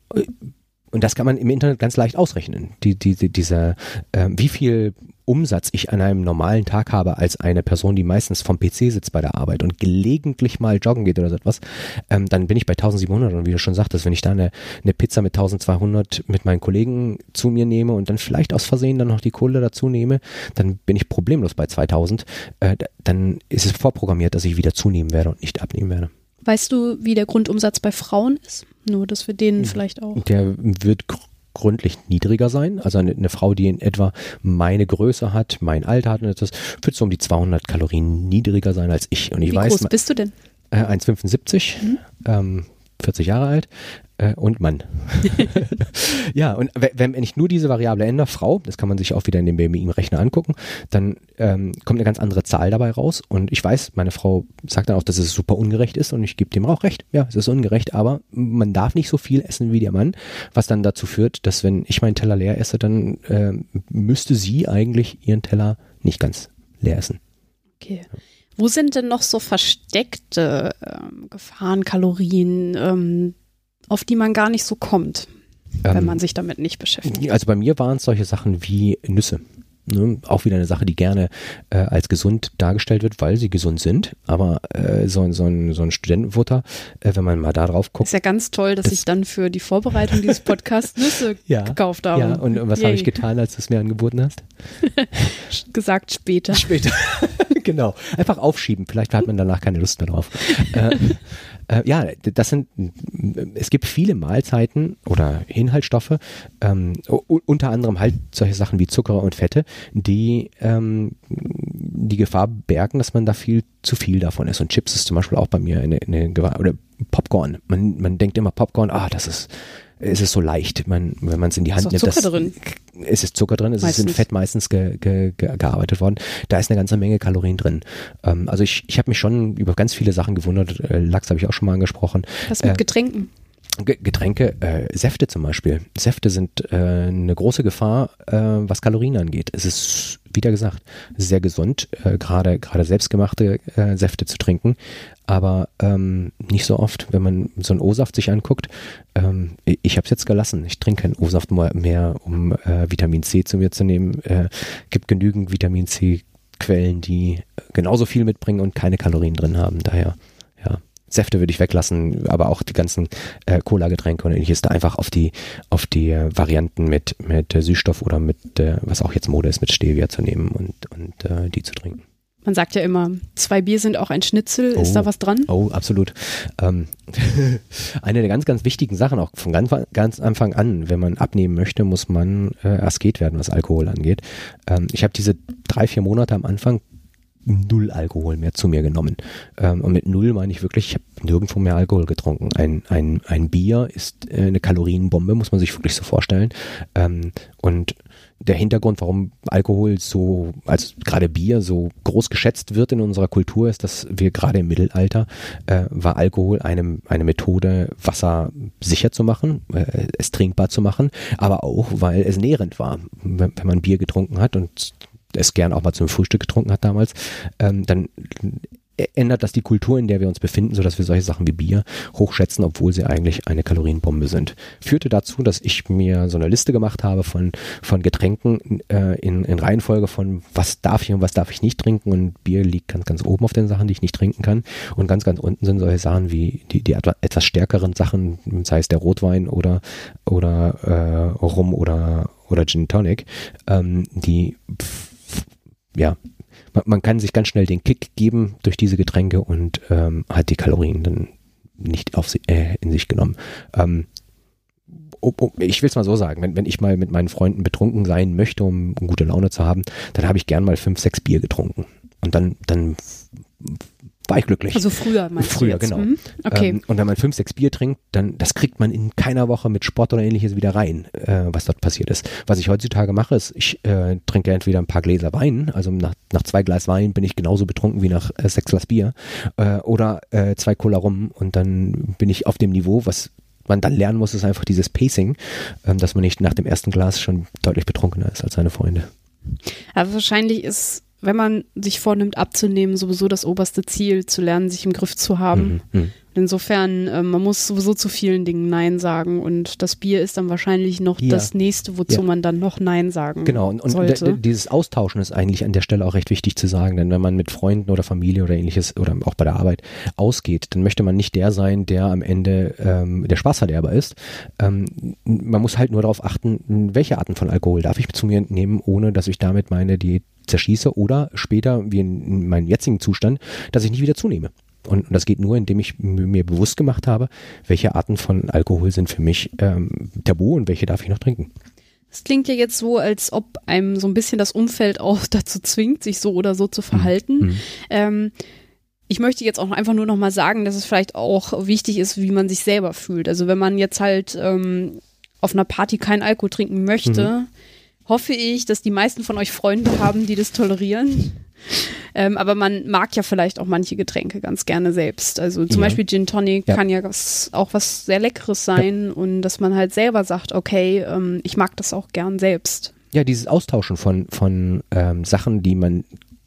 und das kann man im Internet ganz leicht ausrechnen. Die, die, die, dieser, äh, wie viel Umsatz ich an einem normalen Tag habe als eine Person, die meistens vom PC sitzt bei der Arbeit und gelegentlich mal joggen geht oder so etwas, ähm, dann bin ich bei 1700 und wie du schon sagtest, wenn ich da eine, eine Pizza mit 1200 mit meinen Kollegen zu mir nehme und dann vielleicht aus Versehen dann noch die Kohle dazu nehme, dann bin ich problemlos bei 2000. Äh, dann ist es vorprogrammiert, dass ich wieder zunehmen werde und nicht abnehmen werde. Weißt du, wie der Grundumsatz bei Frauen ist? Nur, dass wir denen vielleicht auch. Der wird gründlich niedriger sein. Also eine, eine, Frau, die in etwa meine Größe hat, mein Alter hat, das wird so um die 200 Kalorien niedriger sein als ich. Und ich Wie weiß, groß bist du denn? Äh, 1,75. Mhm. Ähm, 40 Jahre alt äh, und Mann. ja, und wenn, wenn ich nur diese Variable ändere, Frau, das kann man sich auch wieder in dem BMI-Rechner angucken, dann ähm, kommt eine ganz andere Zahl dabei raus. Und ich weiß, meine Frau sagt dann auch, dass es super ungerecht ist und ich gebe dem auch recht. Ja, es ist ungerecht, aber man darf nicht so viel essen wie der Mann, was dann dazu führt, dass wenn ich meinen Teller leer esse, dann äh, müsste sie eigentlich ihren Teller nicht ganz leer essen. Okay. Wo sind denn noch so versteckte ähm, Gefahrenkalorien, ähm, auf die man gar nicht so kommt, wenn ähm, man sich damit nicht beschäftigt? Also bei mir waren es solche Sachen wie Nüsse. Ne, auch wieder eine Sache, die gerne äh, als gesund dargestellt wird, weil sie gesund sind. Aber äh, so, so, ein, so ein Studentenfutter, äh, wenn man mal da drauf guckt. Ist ja ganz toll, dass das ich dann für die Vorbereitung dieses Podcasts Nüsse ja, gekauft habe. Ja, und, und was habe ich getan, als du es mir angeboten hast? Gesagt später. Später. genau. Einfach aufschieben. Vielleicht hat man danach keine Lust mehr drauf. Äh, ja, das sind, es gibt viele Mahlzeiten oder Inhaltsstoffe, ähm, unter anderem halt solche Sachen wie Zucker und Fette, die ähm, die Gefahr bergen, dass man da viel zu viel davon isst. Und Chips ist zum Beispiel auch bei mir eine, eine Gefahr, oder Popcorn. Man, man denkt immer Popcorn, ah, das ist es ist so leicht, man, wenn man es in die Hand ist nimmt. Zucker drin. Es ist Zucker drin, es meistens. ist in Fett meistens ge, ge, ge, gearbeitet worden. Da ist eine ganze Menge Kalorien drin. Ähm, also ich, ich habe mich schon über ganz viele Sachen gewundert. Äh, Lachs habe ich auch schon mal angesprochen. Was mit äh, Getränken? Getränke, äh, Säfte zum Beispiel. Säfte sind äh, eine große Gefahr, äh, was Kalorien angeht. Es ist, wieder gesagt, sehr gesund, äh, gerade gerade selbstgemachte äh, Säfte zu trinken, aber ähm, nicht so oft, wenn man so einen O-Saft sich anguckt. Ähm, ich habe es jetzt gelassen. Ich trinke keinen O-Saft mehr, um äh, Vitamin C zu mir zu nehmen. Äh, gibt genügend Vitamin C Quellen, die genauso viel mitbringen und keine Kalorien drin haben. Daher Säfte würde ich weglassen, aber auch die ganzen äh, Cola-Getränke und ähnliches da einfach auf die, auf die äh, Varianten mit, mit äh, Süßstoff oder mit, äh, was auch jetzt Mode ist, mit Stevia zu nehmen und, und die zu trinken. Man sagt ja immer, zwei Bier sind auch ein Schnitzel. Oh, ist da was dran? Oh, absolut. Ähm, eine der ganz, ganz wichtigen Sachen, auch von ganz, ganz Anfang an, wenn man abnehmen möchte, muss man äh, Asket werden, was Alkohol angeht. Ähm, ich habe diese drei, vier Monate am Anfang null Alkohol mehr zu mir genommen. Ähm, und mit null meine ich wirklich, ich habe nirgendwo mehr Alkohol getrunken. Ein, ein, ein Bier ist äh, eine Kalorienbombe, muss man sich wirklich so vorstellen. Ähm, und der Hintergrund, warum Alkohol so, also gerade Bier so groß geschätzt wird in unserer Kultur, ist, dass wir gerade im Mittelalter äh, war Alkohol eine, eine Methode, Wasser sicher zu machen, äh, es trinkbar zu machen, aber auch, weil es nährend war. Wenn, wenn man Bier getrunken hat und es gern auch mal zum Frühstück getrunken hat damals, ähm, dann ändert das die Kultur, in der wir uns befinden, sodass wir solche Sachen wie Bier hochschätzen, obwohl sie eigentlich eine Kalorienbombe sind. Führte dazu, dass ich mir so eine Liste gemacht habe von, von Getränken äh, in, in Reihenfolge von was darf ich und was darf ich nicht trinken und Bier liegt ganz, ganz oben auf den Sachen, die ich nicht trinken kann und ganz, ganz unten sind solche Sachen wie die, die etwas stärkeren Sachen, sei es der Rotwein oder, oder äh, Rum oder, oder Gin Tonic, ähm, die ja, man, man, kann sich ganz schnell den Kick geben durch diese Getränke und ähm, hat die Kalorien dann nicht auf, äh, in sich genommen. Ähm, ich will es mal so sagen, wenn, wenn ich mal mit meinen Freunden betrunken sein möchte, um gute Laune zu haben, dann habe ich gern mal fünf, sechs Bier getrunken. Und dann, dann war ich glücklich. Also früher meinst Früher, du genau. Mhm. Okay. Ähm, und wenn man fünf, sechs Bier trinkt, dann das kriegt man in keiner Woche mit Sport oder ähnliches wieder rein, äh, was dort passiert ist. Was ich heutzutage mache, ist, ich äh, trinke entweder ein paar Gläser Wein, also nach, nach zwei Glas Wein bin ich genauso betrunken wie nach äh, sechs Glas Bier, äh, oder äh, zwei Cola rum und dann bin ich auf dem Niveau, was man dann lernen muss, ist einfach dieses Pacing, ähm, dass man nicht nach dem ersten Glas schon deutlich betrunkener ist als seine Freunde. Aber wahrscheinlich ist wenn man sich vornimmt, abzunehmen, sowieso das oberste Ziel, zu lernen, sich im Griff zu haben. Mhm. Insofern, äh, man muss sowieso zu vielen Dingen Nein sagen und das Bier ist dann wahrscheinlich noch ja. das nächste, wozu ja. man dann noch Nein sagen Genau, und, und dieses Austauschen ist eigentlich an der Stelle auch recht wichtig zu sagen, denn wenn man mit Freunden oder Familie oder ähnliches oder auch bei der Arbeit ausgeht, dann möchte man nicht der sein, der am Ende ähm, der Spaßverderber ist. Ähm, man muss halt nur darauf achten, welche Arten von Alkohol darf ich zu mir nehmen, ohne dass ich damit meine Diät zerschieße oder später, wie in meinem jetzigen Zustand, dass ich nicht wieder zunehme. Und, das geht nur, indem ich mir bewusst gemacht habe, welche Arten von Alkohol sind für mich ähm, tabu und welche darf ich noch trinken. Es klingt ja jetzt so, als ob einem so ein bisschen das Umfeld auch dazu zwingt, sich so oder so zu verhalten. Mhm. Ähm, ich möchte jetzt auch einfach nur noch mal sagen, dass es vielleicht auch wichtig ist, wie man sich selber fühlt. Also wenn man jetzt halt ähm, auf einer Party keinen Alkohol trinken möchte, mhm hoffe ich, dass die meisten von euch Freunde haben, die das tolerieren. Ähm, aber man mag ja vielleicht auch manche Getränke ganz gerne selbst. Also zum ja. Beispiel Gin Tonic ja. kann ja was, auch was sehr Leckeres sein ja. und dass man halt selber sagt, okay, ähm, ich mag das auch gern selbst. Ja, dieses Austauschen von, von ähm, Sachen, die man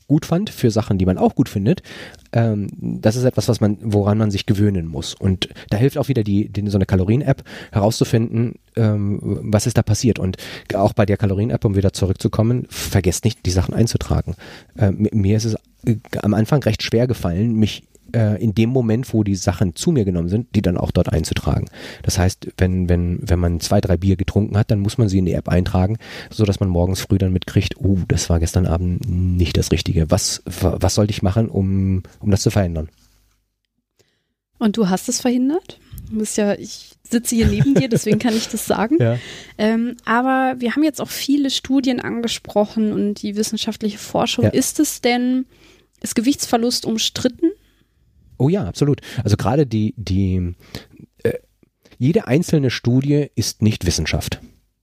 gut fand, für Sachen, die man auch gut findet, ähm, das ist etwas, was man, woran man sich gewöhnen muss. Und da hilft auch wieder die, die so eine Kalorien-App herauszufinden, ähm, was ist da passiert. Und auch bei der Kalorien-App, um wieder zurückzukommen, vergesst nicht, die Sachen einzutragen. Ähm, mir ist es äh, am Anfang recht schwer gefallen, mich äh, in dem Moment, wo die Sachen zu mir genommen sind, die dann auch dort einzutragen. Das heißt, wenn, wenn, wenn man zwei, drei Bier getrunken hat, dann muss man sie in die App eintragen, so dass man morgens früh dann mitkriegt, oh, das war gestern Abend nicht das Richtige. Was, was sollte ich machen, um, um das zu verändern? Und du hast es verhindert? Du bist ja, ich sitze hier neben dir, deswegen kann ich das sagen. Ja. Ähm, aber wir haben jetzt auch viele Studien angesprochen und die wissenschaftliche Forschung. Ja. Ist es denn, ist Gewichtsverlust umstritten? Oh ja, absolut. Also gerade die, die, äh, jede einzelne Studie ist nicht Wissenschaft.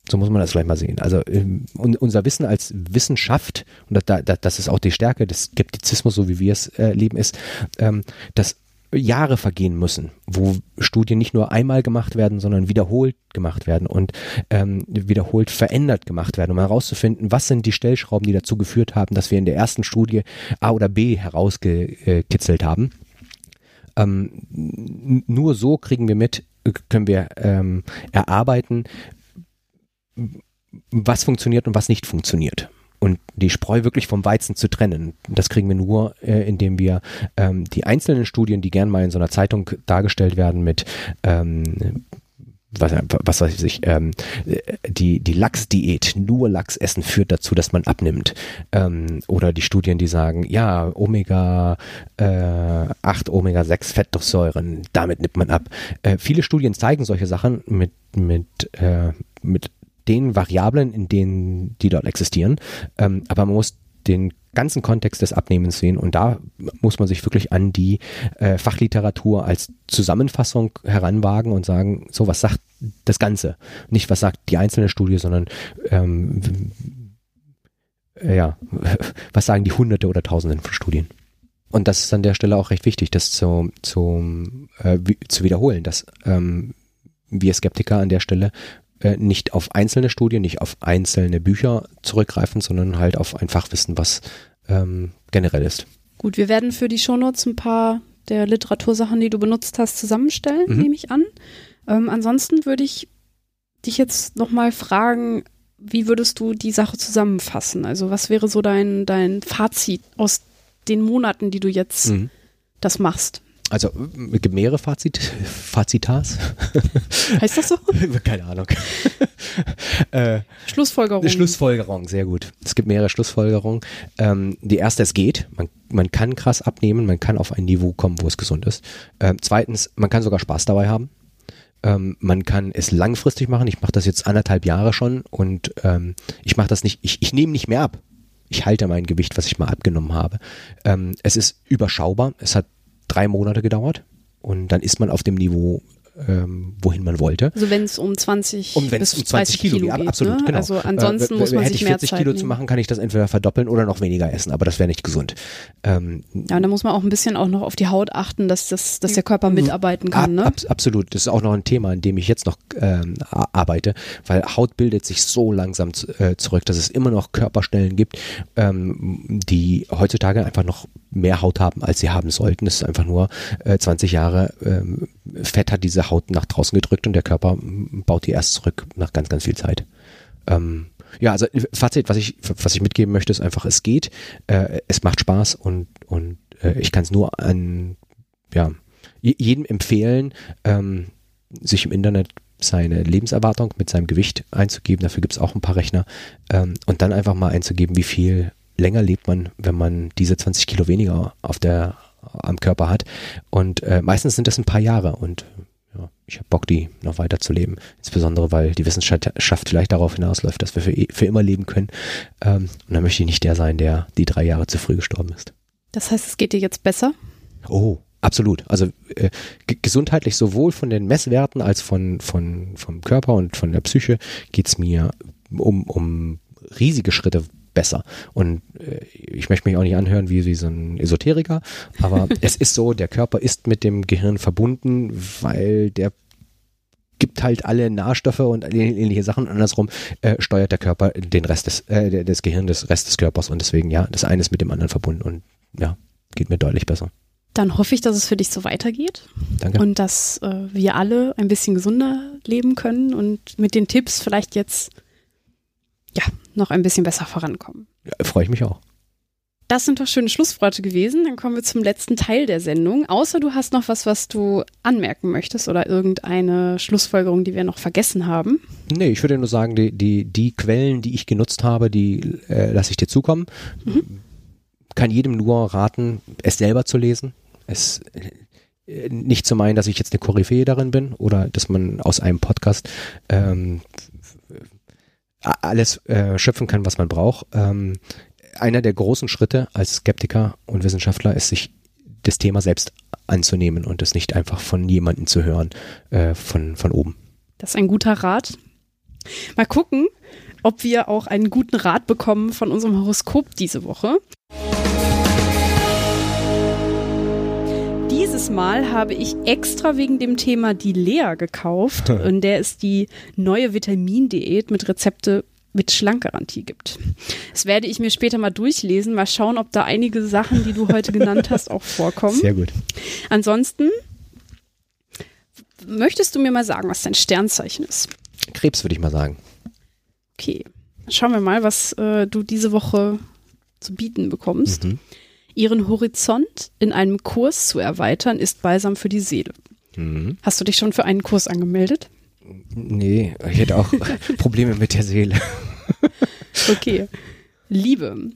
So muss man das vielleicht mal sehen. Also ähm, unser Wissen als Wissenschaft, und da, da, das ist auch die Stärke des Skeptizismus, so wie wir es äh, leben, ist, ähm, dass Jahre vergehen müssen, wo Studien nicht nur einmal gemacht werden, sondern wiederholt gemacht werden und ähm, wiederholt verändert gemacht werden, um herauszufinden, was sind die Stellschrauben, die dazu geführt haben, dass wir in der ersten Studie A oder B herausgekitzelt haben ähm, nur so kriegen wir mit, können wir ähm, erarbeiten, was funktioniert und was nicht funktioniert. Und die Spreu wirklich vom Weizen zu trennen, das kriegen wir nur, äh, indem wir ähm, die einzelnen Studien, die gern mal in so einer Zeitung dargestellt werden mit ähm, was, was weiß ich, ähm, die, die Lachsdiät, nur Lachs essen führt dazu, dass man abnimmt. Ähm, oder die Studien, die sagen, ja, Omega äh, 8, Omega 6 Fettsäuren, damit nimmt man ab. Äh, viele Studien zeigen solche Sachen mit, mit, äh, mit den Variablen, in denen die dort existieren. Ähm, aber man muss den ganzen Kontext des Abnehmens sehen und da muss man sich wirklich an die äh, Fachliteratur als Zusammenfassung heranwagen und sagen, so was sagt das Ganze, nicht was sagt die einzelne Studie, sondern ähm, äh, ja, was sagen die Hunderte oder Tausenden von Studien. Und das ist an der Stelle auch recht wichtig, das zu, zu, äh, zu wiederholen, dass ähm, wir Skeptiker an der Stelle äh, nicht auf einzelne Studien, nicht auf einzelne Bücher zurückgreifen, sondern halt auf ein Fachwissen, was ähm, generell ist. Gut, wir werden für die Shownotes ein paar der Literatursachen, die du benutzt hast, zusammenstellen, Mhm. nehme ich an. Ähm, ansonsten würde ich dich jetzt nochmal fragen, wie würdest du die Sache zusammenfassen? Also was wäre so dein, dein Fazit aus den Monaten, die du jetzt Mhm. das machst? Also es gibt mehrere Fazit, Fazitas. Heißt das so? Keine Ahnung. äh, Schlussfolgerung. Schlussfolgerung, sehr gut. Es gibt mehrere Schlussfolgerungen. Ähm, die erste, es geht. Man, man kann krass abnehmen, man kann auf ein Niveau kommen, wo es gesund ist. Ähm, zweitens, man kann sogar Spaß dabei haben. Ähm, man kann es langfristig machen. Ich mache das jetzt anderthalb Jahre schon und ähm, ich mache das nicht, ich, ich nehme nicht mehr ab. Ich halte mein Gewicht, was ich mal abgenommen habe. Ähm, es ist überschaubar. Es hat drei Monate gedauert. Und dann ist man auf dem Niveau, ähm, wohin man wollte. Also wenn es um 20 Und wenn bis um 20 Kilo, geht, geht, absolut, ne? genau. Also ansonsten Äh, muss man hätte sich ich mehr 40 Zeit Kilo nehmen. zu machen, kann ich das entweder verdoppeln oder noch weniger essen, aber das wäre nicht gesund. Ähm, Ja, und da muss man auch ein bisschen auch noch auf die Haut achten, dass, das, dass der Körper mitarbeiten kann. ab, Ne? ab, absolut, das ist auch noch ein Thema, an dem ich jetzt noch ähm, arbeite, weil Haut bildet sich so langsam äh, zurück, dass es immer noch Körperstellen gibt, ähm, die heutzutage einfach noch mehr Haut haben, als sie haben sollten. Das ist einfach nur äh, 20 Jahre ähm, Fett hat diese Haut nach draußen gedrückt und der Körper baut die erst zurück nach ganz, ganz viel Zeit. Ähm, ja, also Fazit, was ich, was ich mitgeben möchte, ist einfach, es geht, äh, es macht Spaß und, und äh, ich kann es nur an ja, je- jedem empfehlen, ähm, sich im Internet seine Lebenserwartung mit seinem Gewicht einzugeben. Dafür gibt es auch ein paar Rechner. Ähm, und dann einfach mal einzugeben, wie viel länger lebt man, wenn man diese 20 Kilo weniger auf der, am Körper hat. Und äh, meistens sind das ein paar Jahre und ja, ich habe Bock, die noch weiter zu leben. Insbesondere, weil die Wissenschaft vielleicht darauf hinausläuft, dass wir für, e- für immer leben können. Ähm, und dann möchte ich nicht der sein, der die drei Jahre zu früh gestorben ist. Das heißt, es geht dir jetzt besser? Oh, absolut. Also äh, ge- gesundheitlich sowohl von den Messwerten als von, von vom Körper und von der Psyche geht's mir um, um riesige Schritte besser. Und äh, ich möchte mich auch nicht anhören wie, wie so ein Esoteriker, aber es ist so, der Körper ist mit dem Gehirn verbunden, weil der gibt halt alle Nährstoffe und ähnliche Sachen. Andersrum äh, steuert der Körper den Rest des, äh, des Gehirns, des Rest des Körpers und deswegen ja, das eine ist mit dem anderen verbunden und ja, geht mir deutlich besser. Dann hoffe ich, dass es für dich so weitergeht Danke. und dass äh, wir alle ein bisschen gesunder leben können und mit den Tipps vielleicht jetzt ja noch ein bisschen besser vorankommen. Ja, Freue ich mich auch. Das sind doch schöne Schlussworte gewesen. Dann kommen wir zum letzten Teil der Sendung. Außer du hast noch was, was du anmerken möchtest oder irgendeine Schlussfolgerung, die wir noch vergessen haben. Nee, ich würde nur sagen, die, die, die Quellen, die ich genutzt habe, die äh, lasse ich dir zukommen. Kann jedem nur raten, es selber zu lesen. Es äh, nicht zu meinen, dass ich jetzt eine Koryphäe darin bin oder dass man aus einem Podcast ähm, alles äh, schöpfen kann, was man braucht. Ähm, einer der großen Schritte als Skeptiker und Wissenschaftler ist, sich das Thema selbst anzunehmen und es nicht einfach von jemandem zu hören, äh, von, von oben. Das ist ein guter Rat. Mal gucken, ob wir auch einen guten Rat bekommen von unserem Horoskop diese Woche. Dieses Mal habe ich extra wegen dem Thema die Lea gekauft, in der es die neue Vitamindiät mit Rezepte mit Schlankgarantie gibt. Das werde ich mir später mal durchlesen, mal schauen, ob da einige Sachen, die du heute genannt hast, auch vorkommen. Sehr gut. Ansonsten möchtest du mir mal sagen, was dein Sternzeichen ist? Krebs würde ich mal sagen. Okay, schauen wir mal, was äh, du diese Woche zu bieten bekommst. Mhm. Ihren Horizont in einem Kurs zu erweitern, ist balsam für die Seele. Mhm. Hast du dich schon für einen Kurs angemeldet? Nee, ich hätte auch Probleme mit der Seele. Okay. Liebe.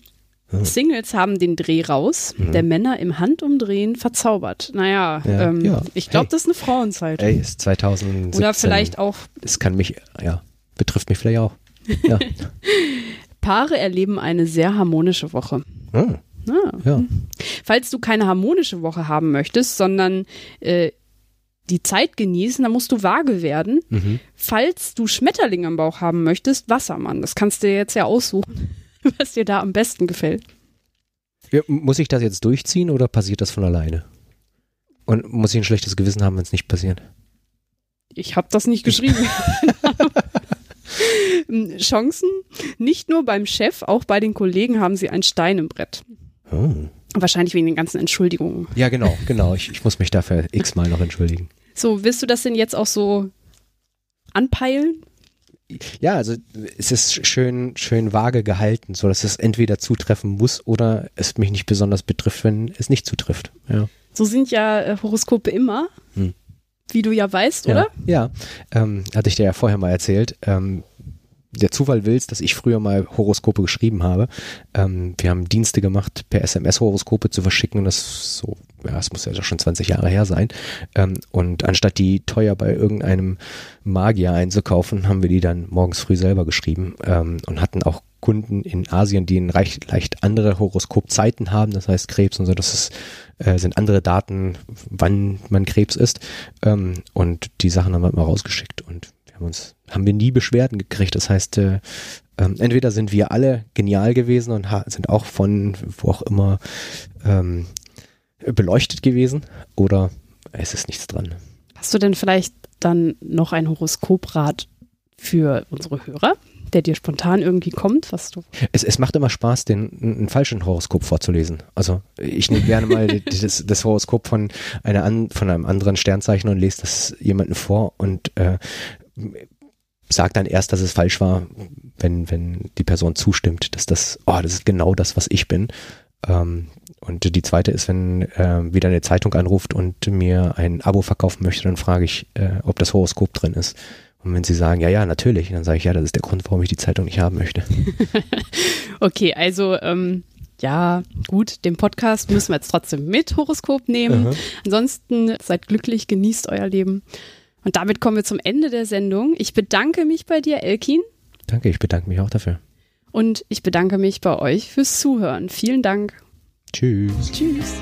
Singles haben den Dreh raus, der Männer im Handumdrehen verzaubert. Naja, Mhm. Ja, ähm, ja. ich glaube, Hey. das ist eine Frauenzeit. Ey, ist 2017. Oder vielleicht auch Das kann mich, ja, betrifft mich vielleicht auch. Ja. Paare erleben eine sehr harmonische Woche. Hm, Ah. ja. Falls du keine harmonische Woche haben möchtest, sondern äh, die Zeit genießen, dann musst du vage werden. Mhm. Falls du Schmetterling am Bauch haben möchtest, Wassermann. Das kannst du dir jetzt ja aussuchen, was dir da am besten gefällt. Ja, Muss ich das jetzt durchziehen oder passiert das von alleine? Und muss ich ein schlechtes Gewissen haben, wenn es nicht passiert? Ich habe das nicht geschrieben. Chancen, nicht nur beim Chef, auch bei den Kollegen haben sie ein Stein im Brett. Oh. Wahrscheinlich wegen den ganzen Entschuldigungen. Ja, genau, genau. Ich, ich muss mich dafür x-mal noch entschuldigen. So, willst du das denn jetzt auch so anpeilen? Ja, also es ist schön, schön vage gehalten, so dass es entweder zutreffen muss oder es mich nicht besonders betrifft, wenn es nicht zutrifft. Ja. So sind ja äh, Horoskope immer, Hm. wie du ja weißt, Ja, oder? ja. Ähm, hatte ich dir ja vorher mal erzählt. Ähm, der Zufall will es, dass ich früher mal Horoskope geschrieben habe. Ähm, wir haben Dienste gemacht, per SMS Horoskope zu verschicken und das so, ja, es muss ja schon 20 Jahre her sein. Ähm, und anstatt die teuer bei irgendeinem Magier einzukaufen, haben wir die dann morgens früh selber geschrieben ähm, und hatten auch Kunden in Asien, die ein leicht, leicht andere Horoskopzeiten haben, das heißt Krebs und so, das ist, äh, sind andere Daten, wann man Krebs ist. Ähm, und die Sachen haben wir mal rausgeschickt und haben uns, haben wir nie Beschwerden gekriegt. Das heißt, äh, ähm, entweder sind wir alle genial gewesen und sind auch von wo auch immer ähm, beleuchtet gewesen oder es ist nichts dran. Hast du denn vielleicht dann noch ein Horoskoprat für unsere Hörer, der dir spontan irgendwie kommt, was du Es, es macht immer Spaß, den einen falschen Horoskop vorzulesen. Also ich nehme gerne mal das, das Horoskop von einer an, von einem anderen Sternzeichen und lese das jemandem vor und äh, sage dann erst, dass es falsch war, wenn wenn die Person zustimmt, dass das, oh, das ist genau das, was ich bin. Ähm, und die zweite ist, wenn äh, wieder eine Zeitung anruft und mir ein Abo verkaufen möchte, dann frage ich, äh, ob das Horoskop drin ist. Und wenn sie sagen, ja, ja, natürlich, dann sage ich, ja, das ist der Grund, warum ich die Zeitung nicht haben möchte. Okay, also ähm, ja, gut, den Podcast müssen wir jetzt trotzdem mit Horoskop nehmen. Aha. Ansonsten seid glücklich, genießt euer Leben. Und damit kommen wir zum Ende der Sendung. Ich bedanke mich bei dir, Elkin, Danke, ich bedanke mich auch dafür. und ich bedanke mich bei euch fürs Zuhören. Vielen Dank. Tschüss. Tschüss.